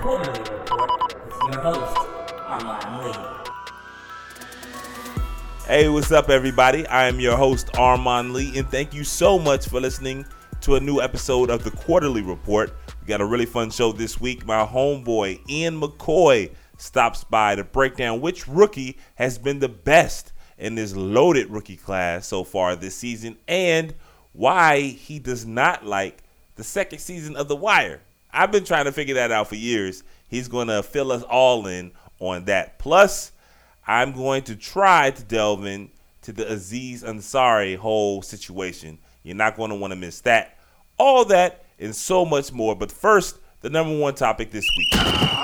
Quarter-Lee Report with your host, Armon Lee. Hey, what's up, everybody? I am your host, Armon Lee, and thank you so much for listening to a new episode of the Quarter-Lee Report. We got a really fun show this week. My homeboy, Ian McCoy, stops by to break down which rookie has been the best in this loaded rookie class so far this season and why he does not like the second season of The Wire. I've been trying to figure that out for years. He's going to fill us all in on that. Plus, I'm going to try to delve in to the Aziz Ansari whole situation. You're not going to want to miss that. All that and so much more. But first, the number one topic this week.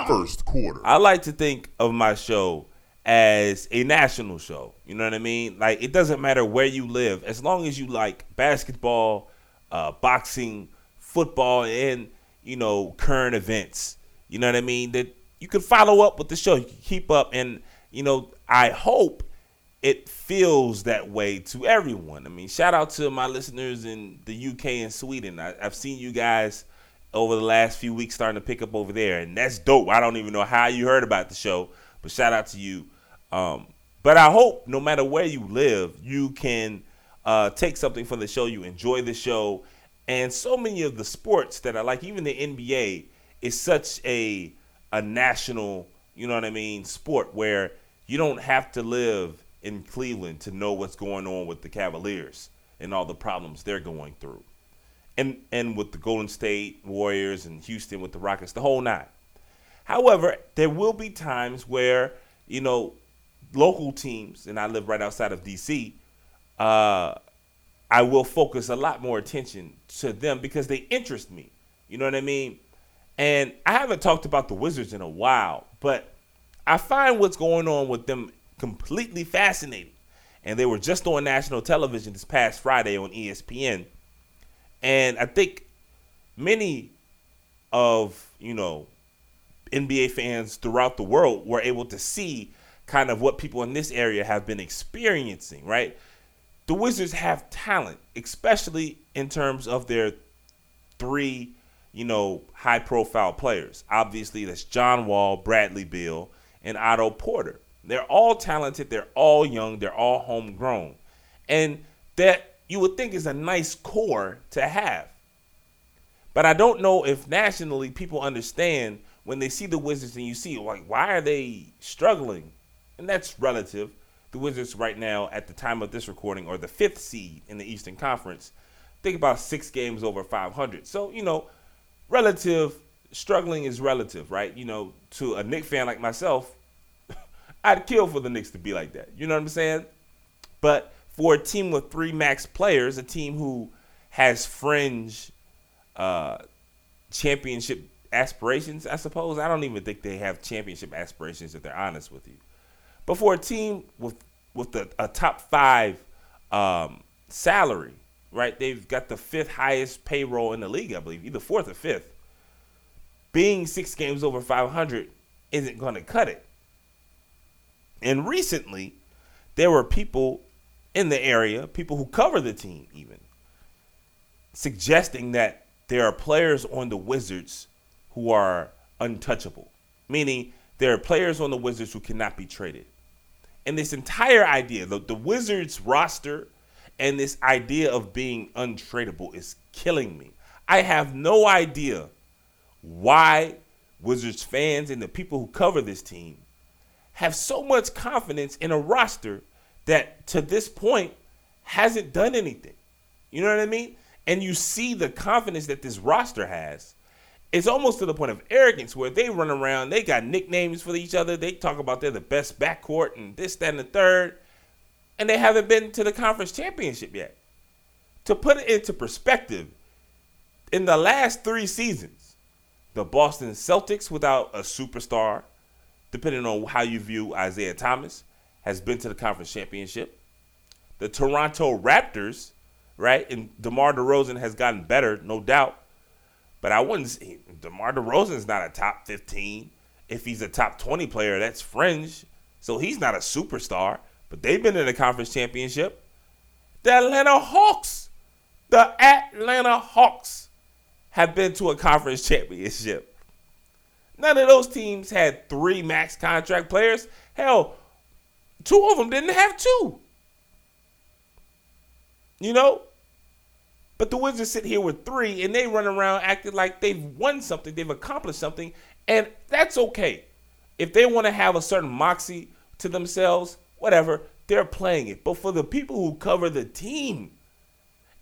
First quarter. I like to think of my show as a national show. You know what I mean? Like it doesn't matter where you live, as long as you like basketball, uh, boxing, football, and you know current events. You know what I mean? That you can follow up with the show. You can keep up, and you know I hope it feels that way to everyone. I mean, shout out to my listeners in the UK and Sweden. I, I've seen you guys over the last few weeks starting to pick up over there, and that's dope. I don't even know how you heard about the show, but shout out to you. Um, but I hope no matter where you live, you can uh, take something from the show, you enjoy the show, and so many of the sports that I like, even the NBA, is such a a national, you know what I mean, sport where you don't have to live in Cleveland to know what's going on with the Cavaliers and all the problems they're going through. And and with the Golden State Warriors and Houston with the Rockets, the whole nine. However, there will be times where, you know, local teams, and I live right outside of DC, uh, I will focus a lot more attention to them because they interest me. You know what I mean? And I haven't talked about the Wizards in a while, but I find what's going on with them completely fascinating. And they were just on national television this past Friday on ESPN. And I think many of, you know, NBA fans throughout the world were able to see kind of what people in this area have been experiencing, right? The Wizards have talent, especially in terms of their three, you know, high profile players. Obviously, that's John Wall, Bradley Beal, and Otto Porter. They're all talented, they're all young, they're all homegrown. And that you would think is a nice core to have. But I don't know if nationally people understand when they see the Wizards and you see like why are they struggling? And that's relative. The Wizards right now at the time of this recording are the 5th seed in the Eastern Conference. Think about 6 games over 500. So, you know, relative struggling is relative, right? You know, to a Knicks fan like myself, I'd kill for the Knicks to be like that. You know what I'm saying? But for a team with three max players, a team who has fringe uh, championship aspirations, I suppose. I don't even think they have championship aspirations if they're honest with you. But for a team with with the, a top five um, salary, right? They've got the fifth highest payroll in the league, I believe, either fourth or fifth. Being six games over 500 isn't going to cut it. And recently, there were people in the area, people who cover the team even, suggesting that there are players on the Wizards who are untouchable, meaning there are players on the Wizards who cannot be traded. And this entire idea, the, the Wizards roster and this idea of being untradeable is killing me. I have no idea why Wizards fans and the people who cover this team have so much confidence in a roster that to this point hasn't done anything. You know what I mean? And you see the confidence that this roster has. It's almost to the point of arrogance where they run around, they got nicknames for each other. They talk about they're the best backcourt and this, that, and the third. And they haven't been to the conference championship yet. To put it into perspective, in the last three seasons, the Boston Celtics without a superstar, depending on how you view Isaiah Thomas, has been to the conference championship. The Toronto Raptors, right, and DeMar DeRozan has gotten better, no doubt. But I wouldn't say DeMar DeRozan's not a top 15. If he's a top 20 player, that's fringe. So he's not a superstar. But they've been in the conference championship. The Atlanta Hawks, the Atlanta Hawks have been to a conference championship. None of those teams had three max contract players. Hell, two of them didn't have two. You know? But the Wizards sit here with three and they run around acting like they've won something, they've accomplished something, and that's okay. If they want to have a certain moxie to themselves, whatever, they're playing it. But for the people who cover the team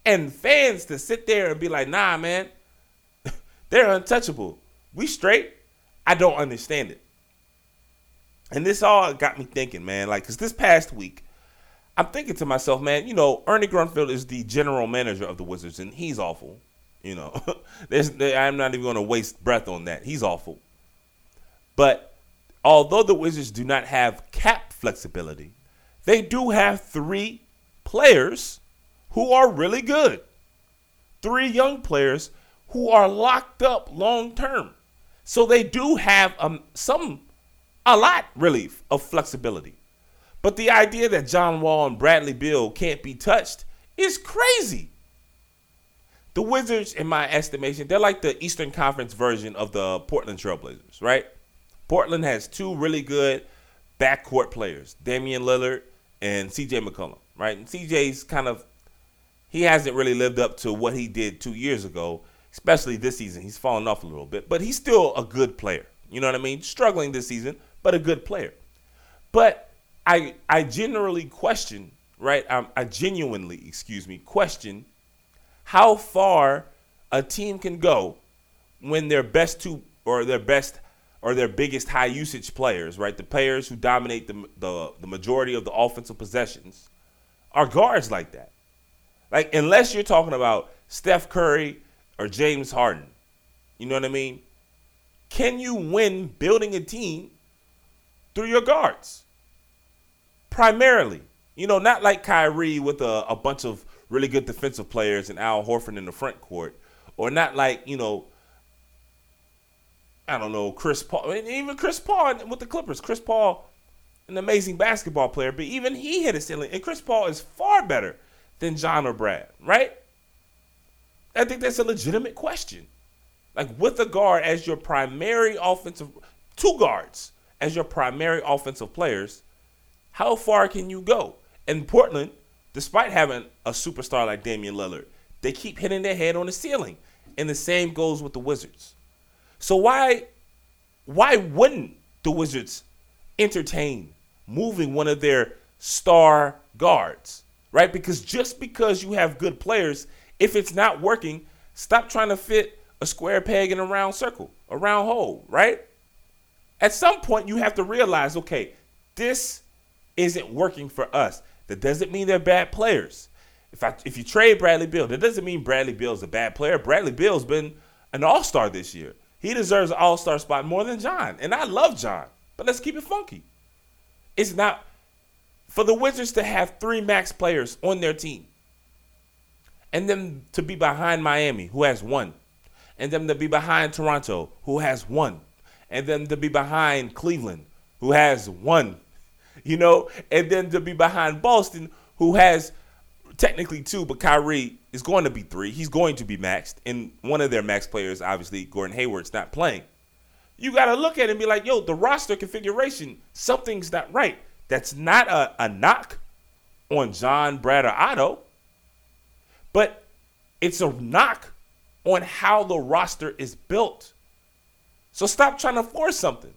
and fans to sit there and be like, nah, man, they're untouchable. We straight. I don't understand it. And this all got me thinking, man. Like, cause this past week, I'm thinking to myself, man, you know, Ernie Grunfeld is the general manager of the Wizards, and he's awful. You know, I'm not even going to waste breath on that. He's awful. But although the Wizards do not have cap flexibility, they do have three players who are really good. Three young players who are locked up long term. So they do have um, some, a lot really, of flexibility. But the idea that John Wall and Bradley Beal can't be touched is crazy. The Wizards, in my estimation, they're like the Eastern Conference version of the Portland Trailblazers, right? Portland has two really good backcourt players, Damian Lillard and CJ McCollum, right? And CJ's kind of he hasn't really lived up to what he did two years ago, especially this season. He's fallen off a little bit, but he's still a good player. You know what I mean? Struggling this season, but a good player. But I I generally question, right? I, I genuinely, excuse me, question how far a team can go when their best two or their best or their biggest high usage players, right? The players who dominate the, the, the majority of the offensive possessions are guards like that. Like, unless you're talking about Steph Curry or James Harden, you know what I mean? Can you win building a team through your guards? Primarily. You know, not like Kyrie with a, a bunch of really good defensive players and Al Horford in the front court, or not like, you know, I don't know, Chris Paul, and even Chris Paul with the Clippers. Chris Paul, an amazing basketball player, but even he hit a ceiling. And Chris Paul is far better than John or Brad, right? I think that's a legitimate question. Like with a guard as your primary offensive, two guards as your primary offensive players, how far can you go? In Portland, despite having a superstar like Damian Lillard, they keep hitting their head on the ceiling. And the same goes with the Wizards. So why why wouldn't the Wizards entertain moving one of their star guards? Right? Because just because you have good players, if it's not working, stop trying to fit a square peg in a round circle, a round hole, right? At some point you have to realize, okay, this isn't working for us. That doesn't mean they're bad players. If I if you trade Bradley Beal, that doesn't mean Bradley Beal's a bad player. Bradley Beal's been an all-star this year. He deserves an all-star spot more than John. And I love John. But let's keep it funky. It's not for the Wizards to have three max players on their team. And them to be behind Miami, who has one. And them to be behind Toronto, who has one. And then to be behind Cleveland, who has one you know, and then to be behind Boston, who has technically two, but Kyrie is going to be three. He's going to be maxed, and one of their max players, obviously Gordon Hayward's not playing. You got to look at it and be like, yo, the roster configuration, something's not right. That's not a, a knock on John, Brad, or Otto, but it's a knock on how the roster is built. So stop trying to force something.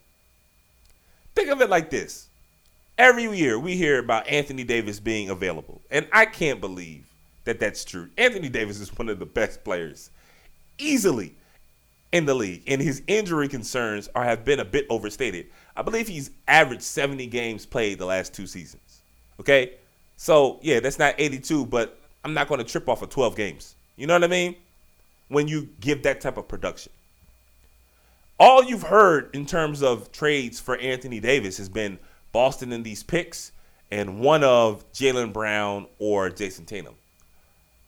Think of it like this every year we hear about Anthony Davis being available, and I can't believe that that's true. Anthony Davis is one of the best players, easily in the league, and his injury concerns are have been a bit overstated. I believe he's averaged 70 games played the last two seasons. Okay, so yeah, that's not 82, but I'm not going to trip off of 12 games. You know what I mean? When you give that type of production. All you've heard in terms of trades for Anthony Davis has been Boston in these picks and one of Jaylen Brown or Jayson Tatum.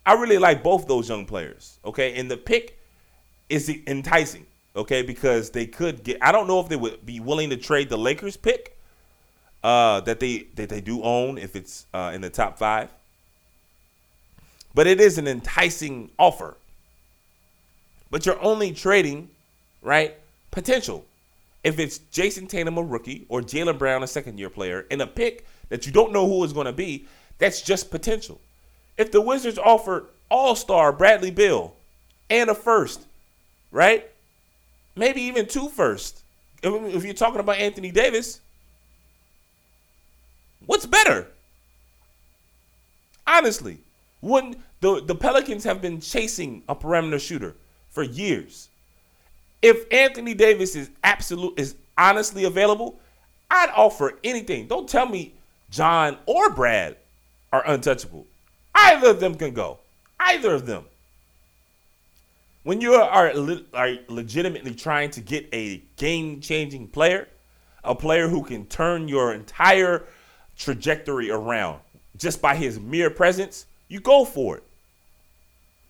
I really like both those young players. Okay, and the pick is enticing. Okay, because they could get. I don't know if they would be willing to trade the Lakers pick uh, that they that they do own if it's uh, in the top five. But it is an enticing offer. But you're only trading, right? Potential. If it's Jayson Tatum, a rookie, or Jaylen Brown, a second year player, and a pick that you don't know who is going to be, that's just potential. If the Wizards offered all star Bradley Beal and a first, right? Maybe even two first. If, you're talking about Anthony Davis, what's better? Honestly, when the, the Pelicans have been chasing a perimeter shooter for years. If Anthony Davis is absolute is honestly available, I'd offer anything. Don't tell me John or Brad are untouchable. Either of them can go. Either of them. When you are, are legitimately trying to get a game changing player, a player who can turn your entire trajectory around just by his mere presence, you go for it.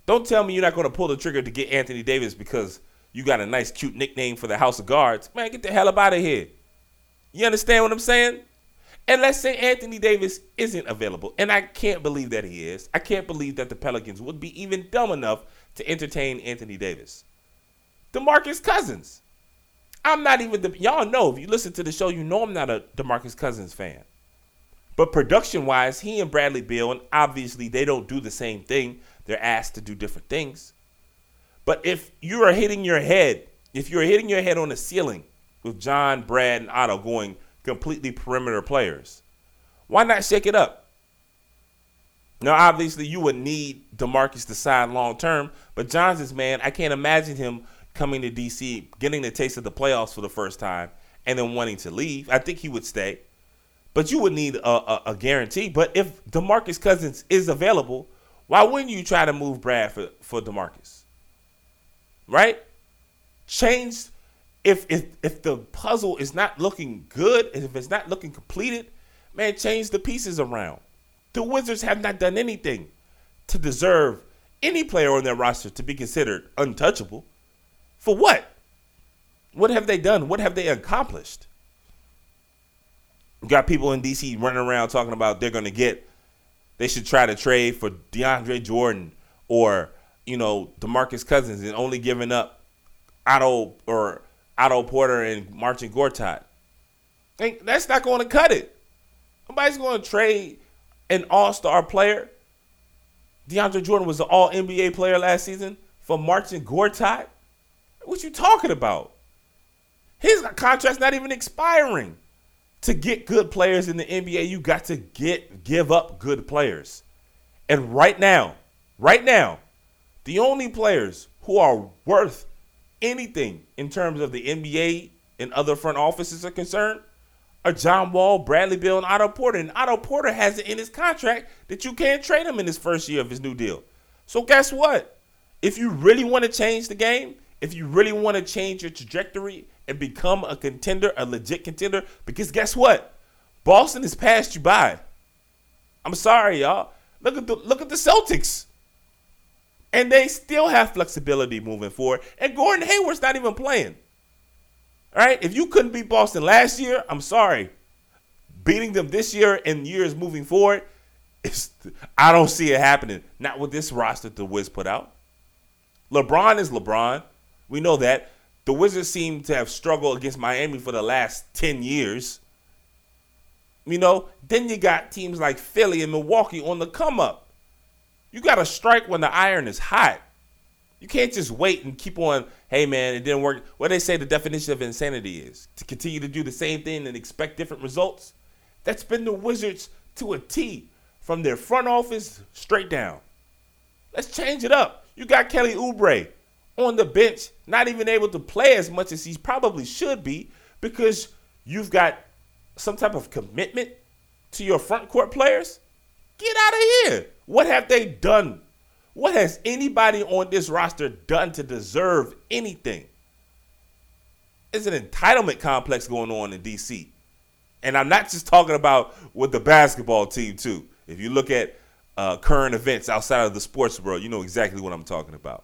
Don't tell me you're not going to pull the trigger to get Anthony Davis because you got a nice, cute nickname for the House of Guards. Man, get the hell up out of here. You understand what I'm saying? And let's say Anthony Davis isn't available, and I can't believe that he is. I can't believe that the Pelicans would be even dumb enough to entertain Anthony Davis. DeMarcus Cousins. I'm not even the y'all know if you listen to the show, you know I'm not a DeMarcus Cousins fan. But production wise, he and Bradley Beal, and obviously they don't do the same thing. They're asked to do different things. But if you are hitting your head, if you're hitting your head on the ceiling with John, Brad, and Otto going completely perimeter players. Why not shake it up? Now, obviously, you would need DeMarcus to sign long term, but John's his man. I can't imagine him coming to DC, getting the taste of the playoffs for the first time, and then wanting to leave. I think he would stay, but you would need a, a, a guarantee. But if DeMarcus Cousins is available, why wouldn't you try to move Brad for, for DeMarcus? Right? Change if if if the puzzle is not looking good, if it's not looking completed, man, change the pieces around. The Wizards have not done anything to deserve any player on their roster to be considered untouchable. For what? What have they done? What have they accomplished? You got people in DC running around talking about they're going to get, they should try to trade for DeAndre Jordan or, you know, DeMarcus Cousins and only giving up Otto or Otto Porter and Marcin Gortat. that's not going to cut it. Nobody's going to trade an all-star player. DeAndre Jordan was an all NBA player last season for Marcin Gortat. What you talking about? His contract's not even expiring. To get good players in the NBA, you got to get give up good players. And right now, right now, the only players who are worth anything in terms of the NBA and other front offices are concerned are John Wall, Bradley Beal, and Otto Porter. And Otto Porter has it in his contract that you can't trade him in his first year of his new deal. So guess what? If you really want to change the game, if you really want to change your trajectory and become a contender, a legit contender, because guess what? Boston has passed you by. I'm sorry, y'all. Look at the look at the Celtics and they still have flexibility moving forward. And Gordon Hayward's not even playing. All right, if you couldn't beat Boston last year, I'm sorry. Beating them this year and years moving forward, I don't see it happening. Not with this roster the Wiz put out. LeBron is LeBron. We know that. The Wizards seem to have struggled against Miami for the last 10 years. You know, then you got teams like Philly and Milwaukee on the come up. You got to strike when the iron is hot. You can't just wait and keep on, hey man, it didn't work. What they say the definition of insanity is to continue to do the same thing and expect different results. That's been the Wizards to a T from their front office straight down. Let's change it up. You got Kelly Oubre on the bench, not even able to play as much as he probably should be because you've got some type of commitment to your front court players. Get out of here. What have they done? What has anybody on this roster done to deserve anything? It's an entitlement complex going on in DC. And I'm not just talking about with the basketball team, too. If you look at uh, current events outside of the sports world, you know exactly what I'm talking about.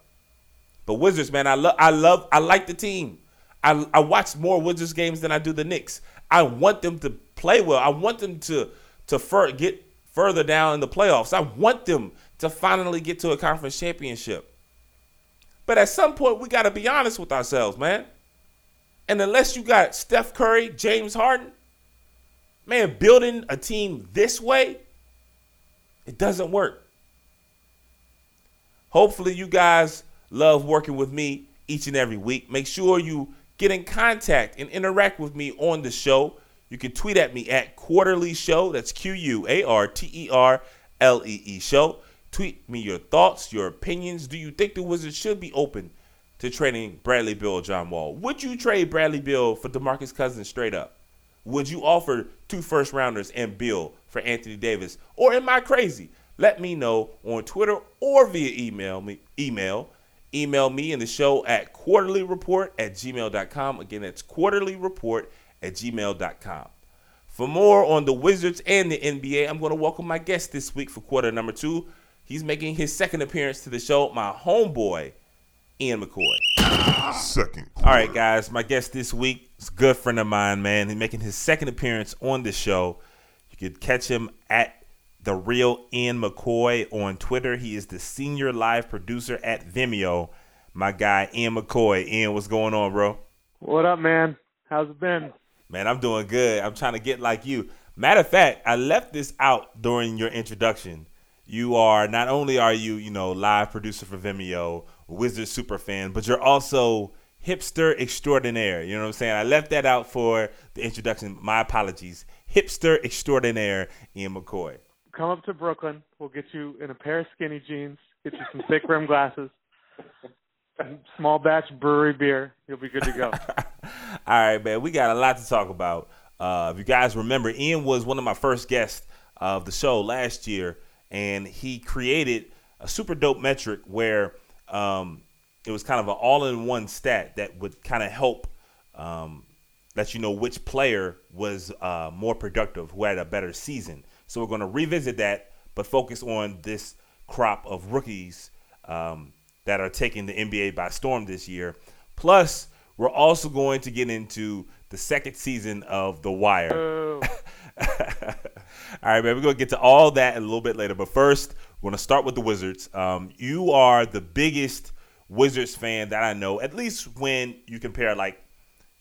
But Wizards, man, I love, I love, I like the team. I, I watch more Wizards games than I do the Knicks. I want them to play well. I want them to to fur, get further down in the playoffs. I want them to finally get to a conference championship. But at some point, we got to be honest with ourselves, man. And unless you got Steph Curry, James Harden, man, building a team this way, it doesn't work. Hopefully, you guys love working with me each and every week. Make sure you get in contact and interact with me on the show. You can tweet at me at Quarterly Show. That's Q U A R T E R L E E Show. Tweet me your thoughts, your opinions. Do you think the Wizards should be open to trading Bradley or John Wall? Would you trade Bradley Beal for DeMarcus Cousins straight up? Would you offer two first rounders and Beal for Anthony Davis? Or am I crazy? Let me know on Twitter or via email me email. Email me in the show at quarterlyreport at gmail.com. Again, that's quarterlyreport at gmail.com. For more on the Wizards and the NBA, I'm going to welcome my guest this week for quarter number two. He's making his second appearance to the show, my homeboy, Ian McCoy. Second. All right, guys, my guest this week is a good friend of mine, man. He's making his second appearance on the show. You can catch him at the real Ian McCoy on Twitter. He is the senior live producer at Vimeo. My guy Ian McCoy. Ian, what's going on, bro? What up, man? How's it been? Man, I'm doing good. I'm trying to get like you. Matter of fact, I left this out during your introduction. You are not only are you, you know, live producer for Vimeo, Wizard super fan, but you're also hipster extraordinaire. You know what I'm saying? I left that out for the introduction. My apologies. Hipster extraordinaire, Ian McCoy. Come up to Brooklyn. We'll get you in a pair of skinny jeans, get you some thick rim glasses, small batch brewery beer. You'll be good to go. All right, man. We got a lot to talk about. Uh, if you guys remember, Ian was one of my first guests of the show last year, and he created a super dope metric where um, it was kind of an all-in-one stat that would kind of help um, let you know which player was uh, more productive, who had a better season. So we're going to revisit that, but focus on this crop of rookies um, that are taking the NBA by storm this year. Plus, we're also going to get into the second season of The Wire. Oh, all right, man. We're gonna get to all that a little bit later, but first, we're gonna start with the Wizards. Um, you are the biggest Wizards fan that I know, at least when you compare like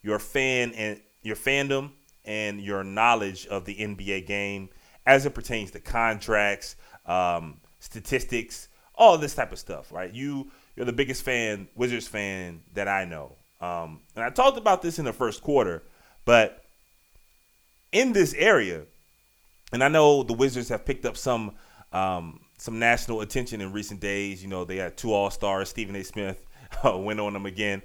your fan and your fandom and your knowledge of the NBA game as it pertains to contracts, um, statistics, all this type of stuff. Right? You you're the biggest fan, Wizards fan that I know. Um, and I talked about this in the first quarter, but in this area, and I know the Wizards have picked up some um, some national attention in recent days. You know, they had two All Stars, Stephen A. Smith uh, went on them again,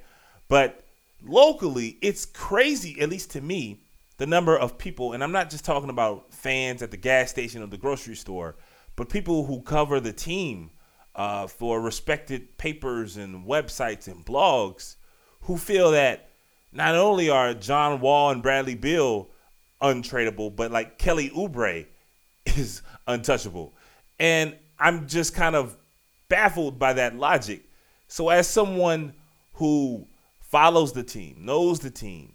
but locally, it's crazy, at least to me, the number of people, and I'm not just talking about fans at the gas station or the grocery store, but people who cover the team uh, for respected papers and websites and blogs who feel that not only are John Wall and Bradley Beal untradeable, but like Kelly Oubre is untouchable. And I'm just kind of baffled by that logic. So, as someone who follows the team, knows the team,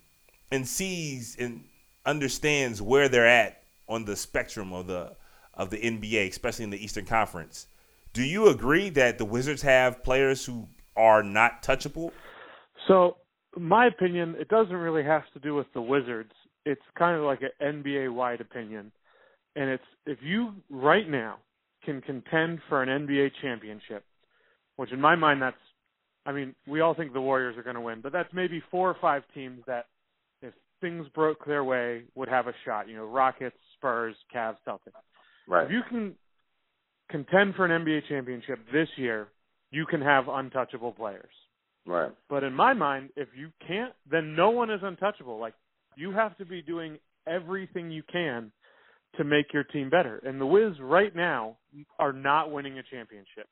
and sees and understands where they're at on the spectrum of the of the NBA, especially in the Eastern Conference, do you agree that the Wizards have players who are not touchable? So my opinion, it doesn't really have to do with the Wizards. It's kind of like an NBA-wide opinion, and it's if you right now can contend for an NBA championship, which in my mind that's, I mean, we all think the Warriors are going to win, but that's maybe four or five teams that, if things broke their way, would have a shot. You know, Rockets, Spurs, Cavs, Celtics. Right. If you can contend for an NBA championship this year, you can have untouchable players. Right. But in my mind, if you can't, then no one is untouchable. Like you have to be doing everything you can to make your team better. And the Wiz right now are not winning a championship.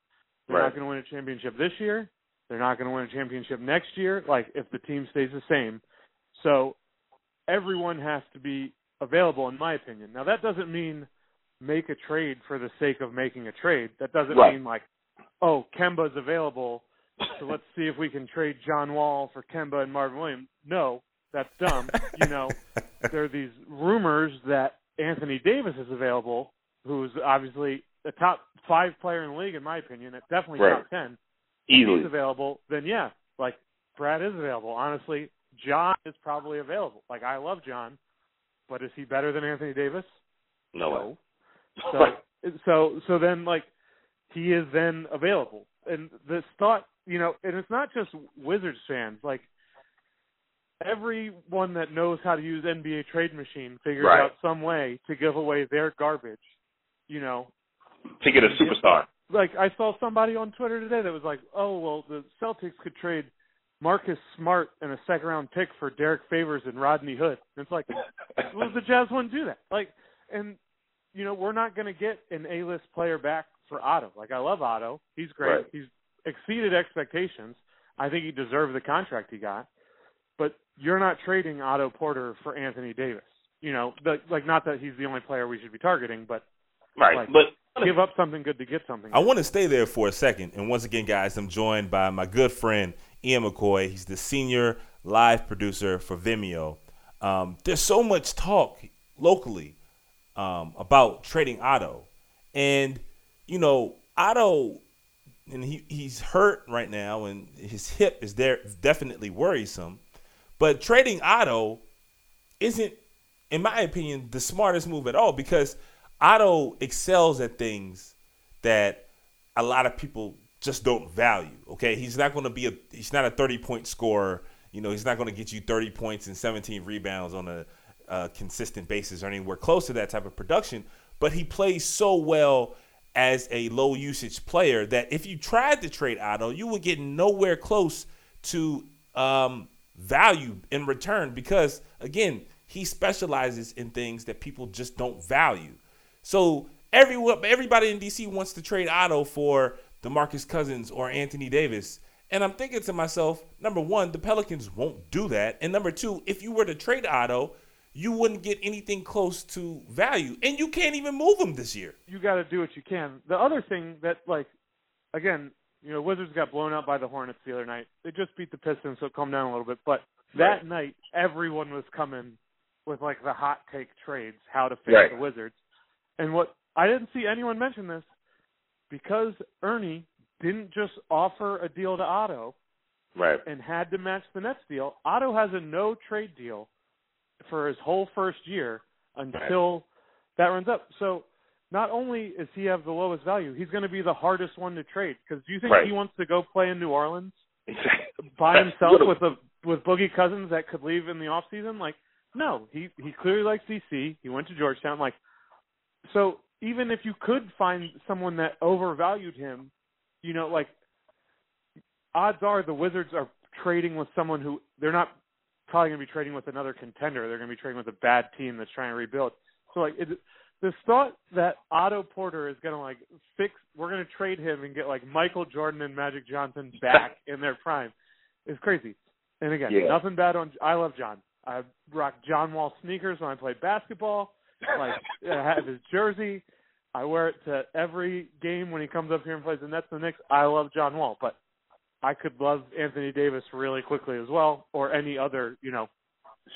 They're Right. not going to win a championship this year. They're not going to win a championship next year. Like if the team stays the same. So everyone has to be available, in my opinion. Now that doesn't mean make a trade for the sake of making a trade. That doesn't Right. mean like, oh, Kemba's available, so let's see if we can trade John Wall for Kemba and Marvin Williams. No, that's dumb. you know, there are these rumors that Anthony Davis is available, who's obviously a top five player in the league, in my opinion. It's definitely Right. top ten. If Easily. he's available, then yeah, like Brad is available. Honestly, John is probably available. Like I love John, but is he better than Anthony Davis? No way. So so so then like he is then available. And this thought, you know, and it's not just Wizards fans. Like everyone that knows how to use NBA Trade Machine figures Right. out some way to give away their garbage. You know, to get a superstar. like I saw somebody on Twitter today that was like, "Oh, well, the Celtics could trade Marcus Smart and a second round pick for Derrick Favors and Rodney Hood." And it's like, well, the Jazz wouldn't do that. Like, and you know, we're not going to get an A-list player back for Otto. Like, I love Otto; he's great. Right. He's exceeded expectations. I think he deserved the contract he got. But you're not trading Otto Porter for Anthony Davis. You know, the, like not that he's the only player we should be targeting, but Right. Like, but give up something good to get something. I want to stay there for a second. And once again, guys, I'm joined by my good friend Ian McCoy. He's the senior live producer for Vimeo. Um, there's so much talk locally um, about trading Otto, and you know Otto, and he, he's hurt right now, and his hip is there definitely worrisome. But trading Otto isn't, in my opinion, the smartest move at all because Otto excels at things that a lot of people just don't value. Okay, he's not going to be a he's not a 30 point scorer. You know, he's not going to get you 30 points and 17 rebounds on a, uh consistent basis or anywhere close to that type of production. But he plays so well as a low usage player that if you tried to trade Otto, you would get nowhere close to um, value in return because again, he specializes in things that people just don't value. So everyone, everybody in DC wants to trade Otto for DeMarcus Cousins or Anthony Davis. And I'm thinking to myself, number one, the Pelicans won't do that. And number two, if you were to trade Otto, you wouldn't get anything close to value. And you can't even move him this year. you got to do what you can. The other thing that, like, again, you know, Wizards got blown out by the Hornets the other night. They just beat the Pistons, so it calmed down a little bit. But that Right. night, everyone was coming with like the hot take trades, how to fix Right. the Wizards. And what I didn't see anyone mention this because Ernie didn't just offer a deal to Otto right. and had to match the Nets deal. Otto has a no trade deal for his whole first year until that runs up. So not only is he have the lowest value, he's going to be the hardest one to trade. Because do you think Right. he wants to go play in New Orleans by himself with a with Boogie Cousins that could leave in the off season? Like, no, he he clearly likes DC. He went to Georgetown. Like, so even if you could find someone that overvalued him, you know, like odds are the Wizards are trading with someone who they're not probably going to be trading with another contender. They're going to be trading with a bad team that's trying to rebuild. So like it, this thought that Otto Porter is going to like fix, we're going to trade him and get like Michael Jordan and Magic Johnson back in their prime is crazy. And again, Yeah. nothing bad on. I love John. I rock John Wall sneakers when I play basketball. Like I have his jersey. I wear it to every game when he comes up here and plays the Nets and the Knicks. I love John Wall, but I could love Anthony Davis really quickly as well, or any other, you know,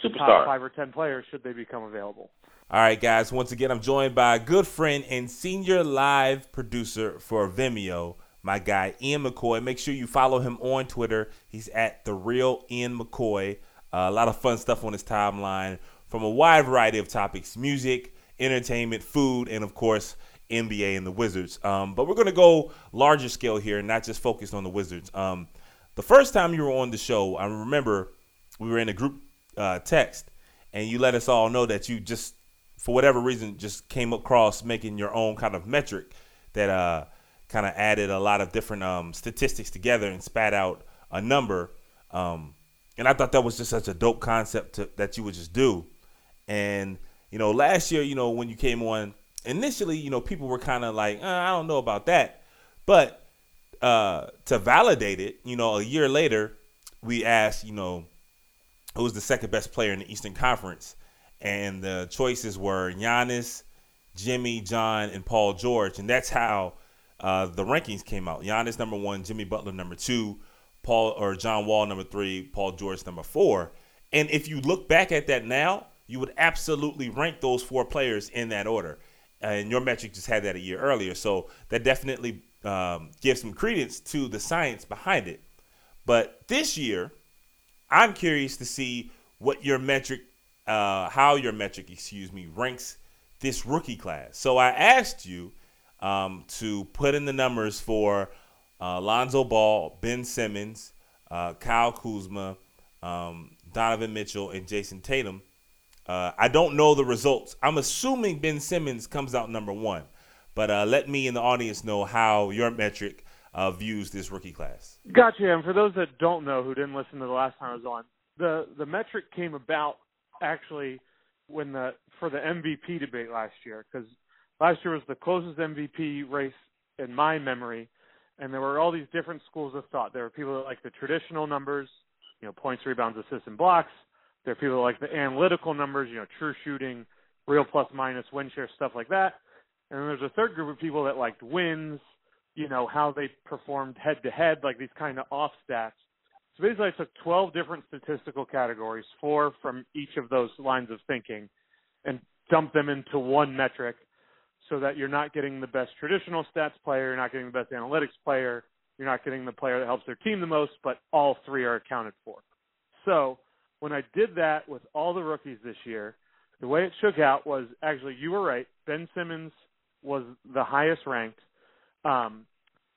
top Superstar. five or ten players should they become available. All right, guys. Once again, I'm joined by a good friend and senior live producer for Vimeo, my guy Ian McCoy. Make sure you follow him on Twitter. He's at the real Ian McCoy. Uh, a lot of fun stuff on his timeline from a wide variety of topics: music, entertainment, food, and of course NBA and the Wizards. Um, but we're gonna go larger scale here and not just focus on the Wizards. Um, the first time you were on the show, I remember we were in a group uh, text, and you let us all know that you just, for whatever reason, just came across making your own kind of metric that uh, kind of added a lot of different um, statistics together and spat out a number. Um, and I thought that was just such a dope concept to, that you would just do. And you know, last year, you know, when you came on, initially, you know, people were kind of like, uh, I don't know about that, but uh, to validate it, you know, a year later, we asked, you know, who was the second best player in the Eastern Conference, and the choices were Giannis, Jimmy, John, and Paul George, and that's how uh, the rankings came out. Giannis number one, Jimmy Butler number two, Paul or John Wall number three, Paul George number four. And if you look back at that now, you would absolutely rank those four players in that order. And your metric just had that a year earlier, so that definitely um, gives some credence to the science behind it. But this year, I'm curious to see what your metric, uh, how your metric, excuse me, ranks this rookie class. So I asked you um, to put in the numbers for uh, Lonzo Ball, Ben Simmons, uh, Kyle Kuzma, um, Donovan Mitchell, and Jayson Tatum. Uh, I don't know the results. I'm assuming Ben Simmons comes out number one, but uh, let me in the audience know how your metric uh, views this rookie class. Gotcha. And for those that don't know, who didn't listen to the last time I was on, the the metric came about actually when the for the MVP debate last year because last year was the closest MVP race in my memory, and there were all these different schools of thought. There were people that like the traditional numbers, you know, points, rebounds, assists, and blocks. There are people that like the analytical numbers, you know, true shooting, real plus minus, win share, stuff like that. And then there's a third group of people that liked wins, you know, how they performed head to head, like these kind of off stats. So basically, I took 12 different statistical categories, four from each of those lines of thinking, and dumped them into one metric so that you're not getting the best traditional stats player, you're not getting the best analytics player, you're not getting the player that helps their team the most, but all three are accounted for. So when I did that with all the rookies this year, the way it shook out was actually you were right. Ben Simmons was the highest ranked. Um,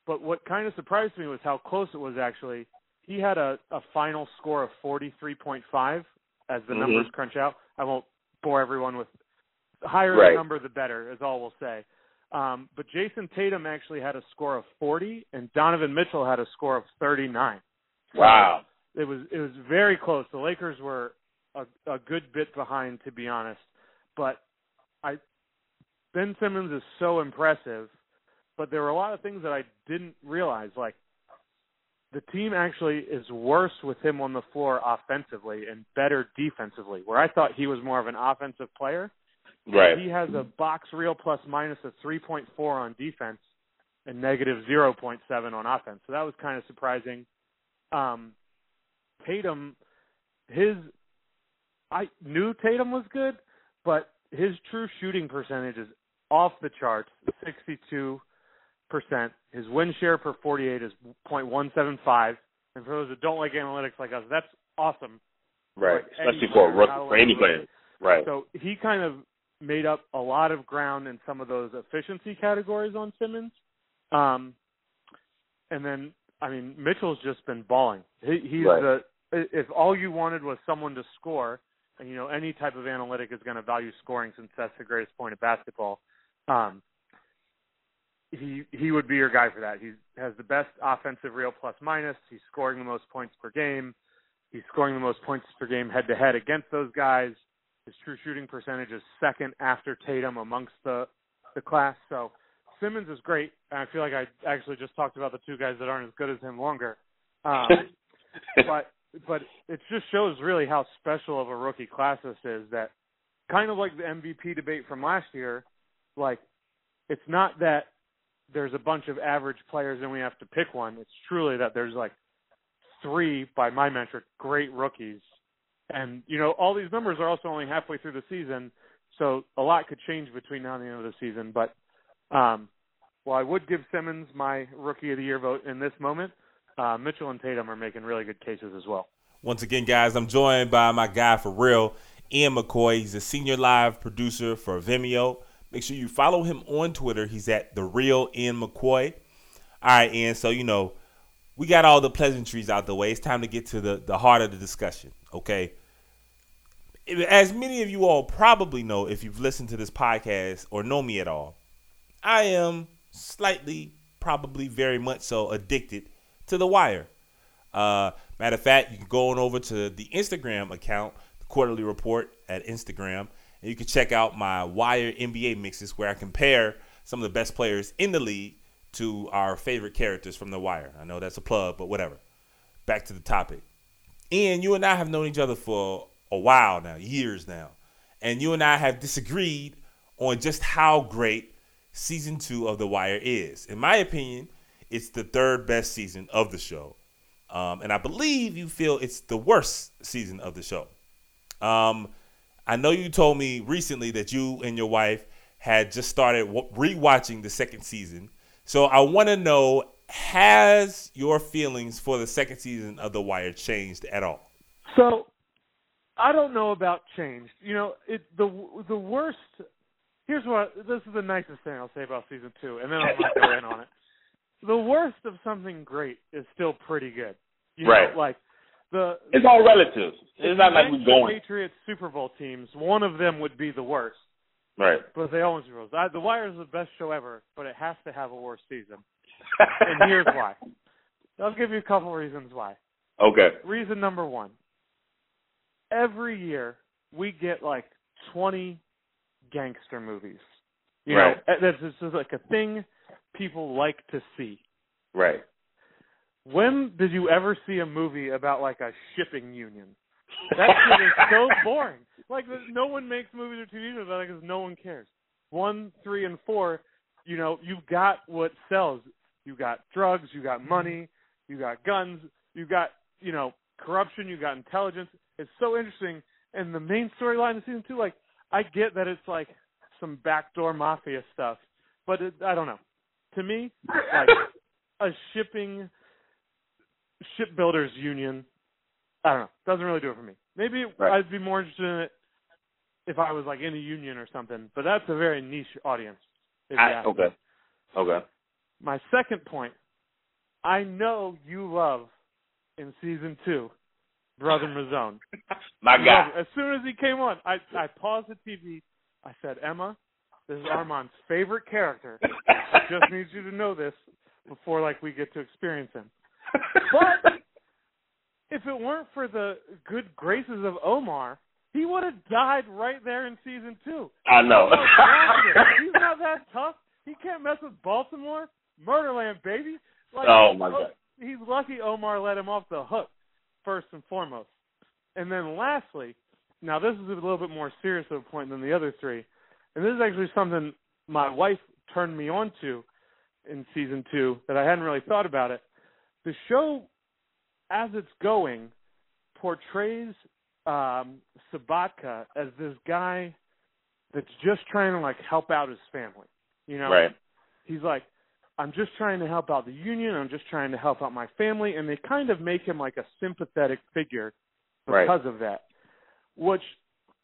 but what kind of surprised me was how close it was actually. He had a, a final score of 43.5 as the Mhm. numbers crunch out. I won't bore everyone with the higher Right. the number, the better, is all we'll say. Um, but Jayson Tatum actually had a score of 40, and Donovan Mitchell had a score of 39. So Wow. It was it was very close. The Lakers were a, a good bit behind, to be honest. But I Ben Simmons is so impressive, but there were a lot of things that I didn't realize. Like the team actually is worse with him on the floor offensively and better defensively. Where I thought he was more of an offensive player, Right. he has a box real plus minus of 3.4 on defense and negative 0.7 on offense. So that was kind of surprising. Um, Tatum, his, I knew Tatum was good, but his true shooting percentage is off the charts, 62%. His win share per 48 is .175. And for those that don't like analytics like us, that's awesome. Right. Any Especially for a rookie, for any player. Right. So he kind of made up a lot of ground in some of those efficiency categories on Simmons. Um, and then, I mean, Mitchell's just been balling. He, he's Right. the if all you wanted was someone to score, and you know any type of analytic is going to value scoring since that's the greatest point of basketball. Um, he he would be your guy for that. He has the best offensive real plus minus. He's scoring the most points per game. He's scoring the most points per game head to head against those guys. His true shooting percentage is second after Tatum amongst the the class. So Simmons is great. And I feel like I actually just talked about the two guys that aren't as good as him longer. Um, but but it just shows really how special of a rookie class this is. That kind of like the MVP debate from last year. Like it's not that there's a bunch of average players and we have to pick one. It's truly that there's like three, by my metric, great rookies. And you know all these numbers are also only halfway through the season, so a lot could change between now and the end of the season. But um, well, I would give Simmons my rookie of the year vote in this moment. Uh, Mitchell and Tatum are making really good cases as well. Once again, guys, I'm joined by my guy for real, Ian McCoy. He's a senior live producer for Vimeo. Make sure you follow him on Twitter. He's at the real Ian McCoy. All right, Ian. So you know, we got all the pleasantries out the way. It's time to get to the the heart of the discussion. Okay. As many of you all probably know, if you've listened to this podcast or know me at all, I am slightly, probably very much so, addicted to The Wire. Uh, matter of fact, you can go on over to the Instagram account, the Quarterly Report at Instagram, and you can check out my Wire NBA mixes where I compare some of the best players in the league to our favorite characters from The Wire. I know that's a plug, but whatever. Back to the topic. Ian, you and I have known each other for a while now, years now. And you and I have disagreed on just how great season two of The Wire is. In my opinion, it's the third best season of the show. Um, and I believe you feel it's the worst season of the show. Um, I know you told me recently that you and your wife had just started rewatching the second season. So I want to know has your feelings for the second season of The Wire changed at all? So I don't know about change. You know, it the the worst. Here's what this is the nicest thing I'll say about season two, and then I'll go in on it. The worst of something great is still pretty good. You Right. Know, like the It's all relative. It's not like we're going. Patriots Super Bowl teams. One of them would be the worst, Right. but they always Super Bowls. I, the Wire is the best show ever, but it has to have a worse season, and here's why. I'll give you a couple reasons why. Okay. Reason number one. Every year we get like twenty gangster movies. You Right. Eh, know, that's this is like a thing people like to see. Right. When did you ever see a movie about like a shipping union? That shit is so boring. Like no one makes movies or TV shows about it because no one cares. One, three, and four, you know, you've got what sells. You got drugs, you got money, mm-hmm. you got guns, you got you know corruption, you got intelligence. It's so interesting. And the main storyline of season two, like I get that it's like some backdoor mafia stuff, but it, I don't know. To me, like a shipping shipbuilders union. I don't know. Doesn't really do it for me. Maybe Right. I'd be more interested in it if I was like in a union or something. But that's a very niche audience. I, ah, me. okay. Okay. My second point. I know you love in season two, Brother Mouzone. My You guy. love him. As soon as he came on, I I paused the TV. I said, Emma, this is Armon's favorite character. I just need you to know this before like we get to experience him. But if it weren't for the good graces of Omar, he would have died right there in season two. I know. He's not that tough. He can't mess with Baltimore. Murderland, baby. Like, Oh, my oh, God. He's lucky Omar let him off the hook, first and foremost. And then lastly, now this is a little bit more serious of a point than the other three. And this is actually something my wife turned me on to in season two that I hadn't really thought about it. The show, as it's going, portrays um Sobotka as this guy that's just trying to like help out his family. You know? Right. He's like, I'm just trying to help out the union, I'm just trying to help out my family and they kind of make him like a sympathetic figure Right. because of that. Which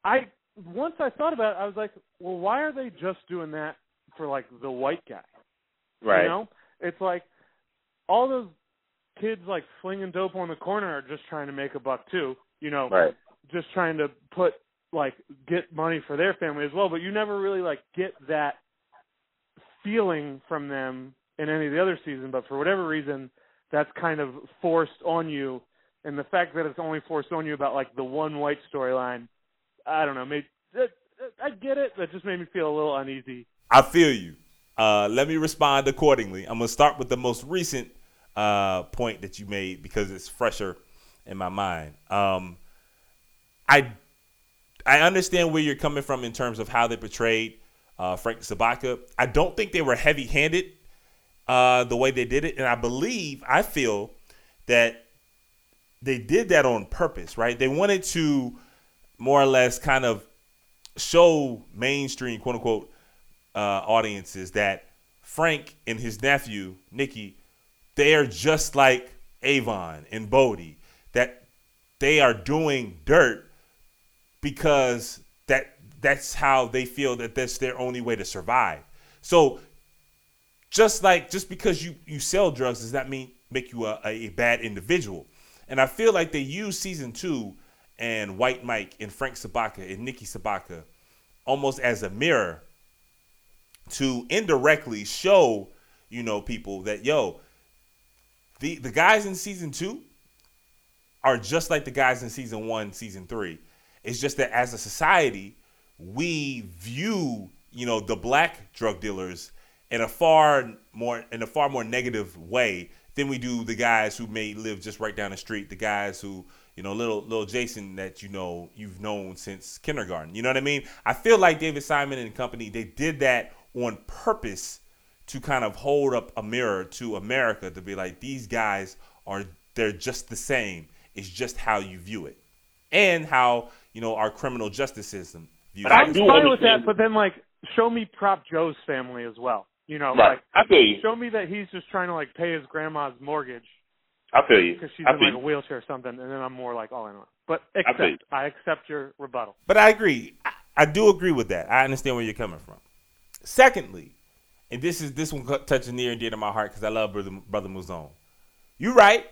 I once I thought about it, I was like, well, why are they just doing that for like the white guy? Right. You know, it's like all those kids like slinging dope on the corner are just trying to make a buck too. You know, Right. just trying to put like get money for their family as well. But you never really like get that feeling from them in any of the other seasons. But for whatever reason, that's kind of forced on you. And the fact that it's only forced on you about like the one white storyline, I don't know. Maybe I get it. That just made me feel a little uneasy. I feel you. Uh, let me respond accordingly. I'm gonna start with the most recent uh, point that you made because it's fresher in my mind. Um, I I understand where you're coming from in terms of how they portrayed uh, Frank Sobotka. I don't think they were heavy-handed uh, the way they did it, and I believe I feel that they did that on purpose. Right? They wanted to more or less kind of show mainstream quote unquote uh, audiences that Frank and his nephew Nicky, they are just like Avon and Bodie. That they are doing dirt because that that's how they feel that that's their only way to survive. So just like just because you you sell drugs does not mean make you a, a bad individual. And I feel like they use season two and White Mike and Frank Sobotka and Nikki Sobotka almost as a mirror to indirectly show, you know, people that yo, the the guys in season two are just like the guys in season one, season three. It's just that as a society, we view, you know, the black drug dealers in a far more in a far more negative way than we do the guys who may live just right down the street, the guys who, you know, little little Jason that you know you've known since kindergarten. You know what I mean? I feel like David Simon and company, they did that on purpose to kind of hold up a mirror to America to be like, these guys are they're just the same. It's just how you view it. And how, you know, our criminal justice system views But I it. I'm do fine with that, but then like show me Prop Joe's family as well. You know, Right. like I feel you. show me that he's just trying to like pay his grandma's mortgage I feel you. because she's I in feel like a wheelchair or something, and then I'm more like all in on. But accept, I accept your rebuttal. But I agree. I, I do agree with that. I understand where you're coming from. Secondly, and this is this one touches near and dear to my heart because I love brother brother Mouzone. You're right.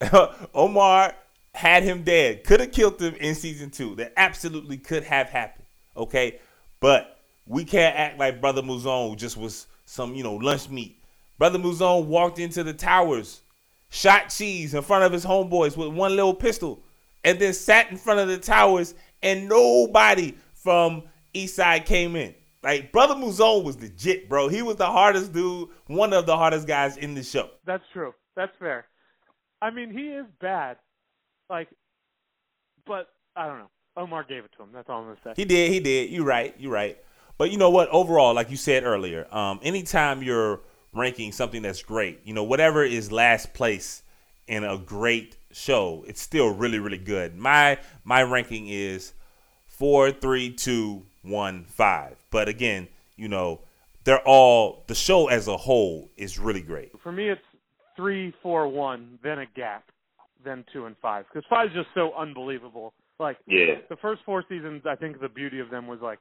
Omar had him dead. Could have killed him in season two. That absolutely could have happened. Okay, but we can't act like brother Mouzone just was some you know lunch meat. Brother Mouzone walked into the towers, shot cheese in front of his homeboys with one little pistol, and then sat in front of the towers, and nobody from Eastside came in. Like brother Mouzone was legit, bro. He was the hardest dude, one of the hardest guys in the show. That's true. That's fair. I mean, he is bad. Like, but I don't know. Omar gave it to him. That's all I'm gonna say. He did. He did. You right. You right. But you know what? Overall, like you said earlier, um, anytime you're ranking something that's great, you know, whatever is last place in a great show, it's still really, really good. My my ranking is four, three, two, one, five. But again, you know, they're all the show as a whole is really great. For me, it's three, four, one, then a gap, then two and five. Because five is just so unbelievable. Like Yeah. the first four seasons, I think the beauty of them was like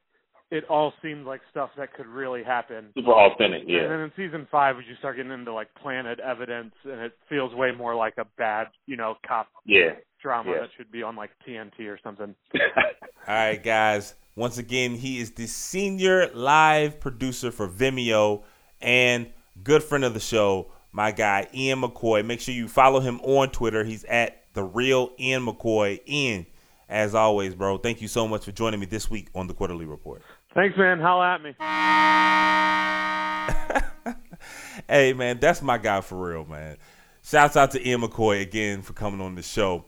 it all seemed like stuff that could really happen. Super authentic. Yeah. And then in season five, you start getting into like planted evidence, and it feels way more like a bad, you know, cop Yeah. drama Yeah. that should be on like TNT or something. All right, guys. Once again, he is the senior live producer for Vimeo and good friend of the show, my guy Ian McCoy. Make sure you follow him on Twitter. He's at the real Ian McCoy. Ian, as always, bro, thank you so much for joining me this week on the Quarter-Lee Report. Thanks, man. Holla at me. hey man, that's my guy for real, man. Shouts out to Ian McCoy again for coming on the show.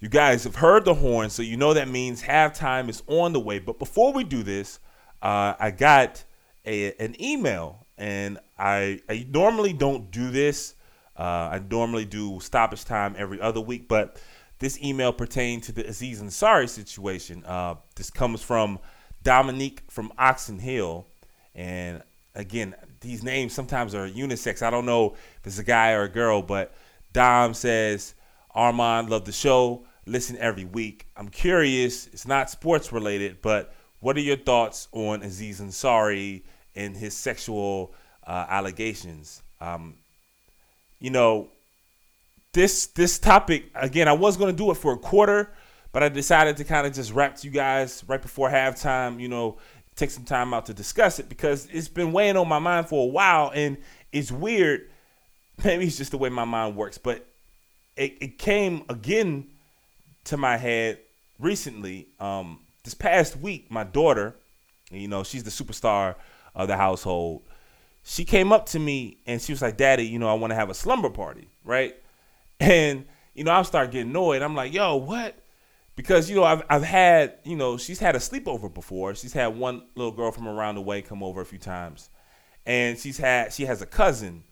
You guys have heard the horn, so you know that means halftime is on the way. But before we do this, uh, I got a, an email, and I, I normally don't do this. Uh, I normally do stoppage time every other week, but this email pertained to the Aziz Ansari situation. Uh, this comes from Dominique from Oxon Hill, and again, these names sometimes are unisex. I don't know if it's a guy or a girl, but Dom says, Armon, love the show. Listen every week. I'm curious, it's not sports related, but what are your thoughts on Aziz Ansari and his sexual uh, allegations? Um, you know, this this topic again, I was going to do it for a quarter, but I decided to kind of just wrap to you guys right before halftime. You know, take some time out to discuss it because it's been weighing on my mind for a while, and it's weird. Maybe it's just the way my mind works, but it, it came again to my head recently. Um, this past week, my daughter, you know, she's the superstar of the household. She came up to me and she was like, "Daddy, you know, I want to have a slumber party, right?" And you know, I start getting annoyed. I'm like, "Yo, what?" Because you know, I've I've had you know, she's had a sleepover before. She's had one little girl from around the way come over a few times, and she's had she has a cousin